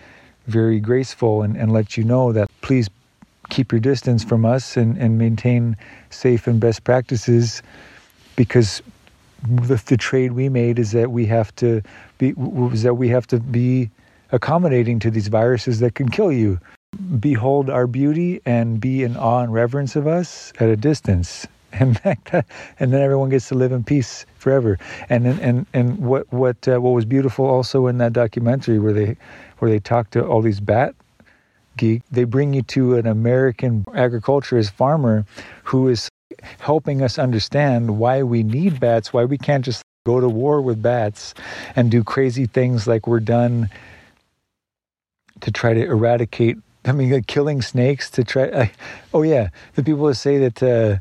very graceful and, and let you know that please keep your distance from us and, and maintain safe and best practices because the, the trade we made is that we have to be is that we have to be accommodating to these viruses that can kill you behold our beauty and be in awe and reverence of us at a distance. [LAUGHS] And that, and then everyone gets to live in peace forever. And and and what what uh, what was beautiful also in that documentary where they where they talk to all these bat geek they bring you to an american agriculturist farmer who is helping us understand why we need bats why we can't just go to war with bats and do crazy things like we're done to try to eradicate I mean, like killing snakes to try. Uh, oh yeah, the people that say that uh,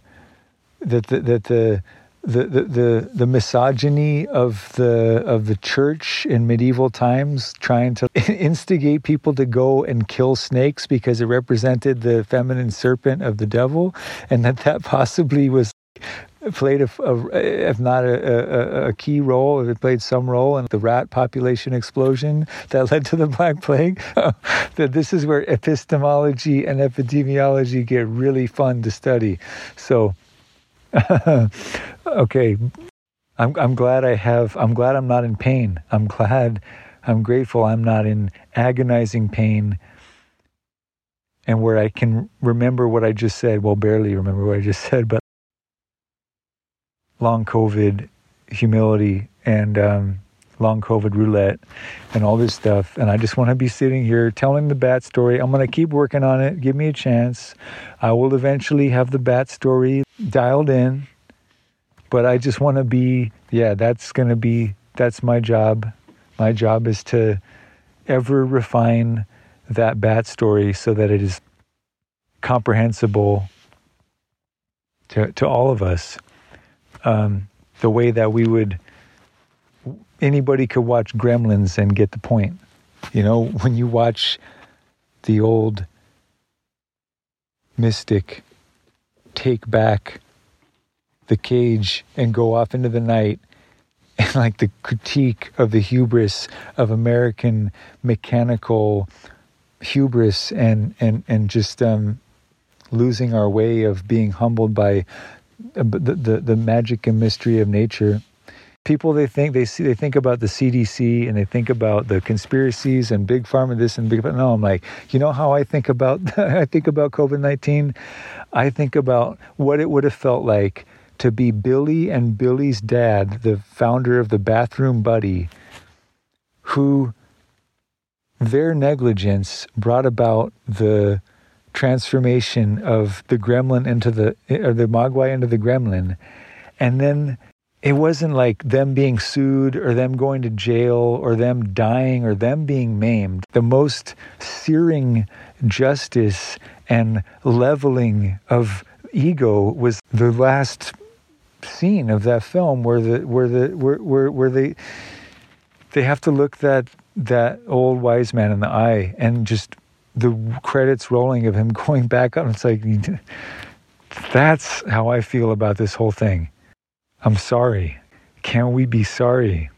that the, that the, the, the, the misogyny of the of the church in medieval times trying to [LAUGHS] instigate people to go and kill snakes because it represented the feminine serpent of the devil and that that possibly was played a, a, if not a, a, key role, if it played some role in the rat population explosion that [LAUGHS] led to the Black Plague. [LAUGHS] that this is where epistemology and epidemiology get really fun to study. So, [LAUGHS] okay, I'm I'm glad I have. I'm glad I'm not in pain. I'm glad. I'm grateful I'm not in agonizing pain and where I can remember what I just said. Well, barely remember what I just said, but long COVID humility and um, long COVID roulette and all this stuff. And I just want to be sitting here telling the bat story. I'm going to keep working on it. Give me a chance. I will eventually have the bat story dialed in. But I just want to be, yeah, that's going to be, that's my job. My job is to ever refine that bat story so that it is comprehensible to, to all of us um, the way that we would anybody could watch Gremlins and get the point. You know, [LAUGHS] when you watch the old mystic take back the cage and go off into the night [LAUGHS] and like the critique of the hubris of American mechanical hubris and and and just um, losing our way of being humbled by Uh, the, the, the magic and mystery of nature. People they think they see they think about the CDC and they think about the conspiracies and big pharma this and big no I'm like you know how I think about [LAUGHS] I think about COVID nineteen I think about what it would have felt like to be Billy and Billy's dad the founder of the bathroom buddy who their negligence brought about the transformation of the gremlin into the or the mogwai into the gremlin. And then it wasn't like them being sued or them going to jail or them dying or them being maimed. The most searing justice and leveling of ego was the last scene of that film where the where the where where, where they they have to look that that old wise man in the eye and just the credits rolling of him [LAUGHS] going back up. It's like, that's how I feel about this whole thing. I'm sorry. Can we be sorry?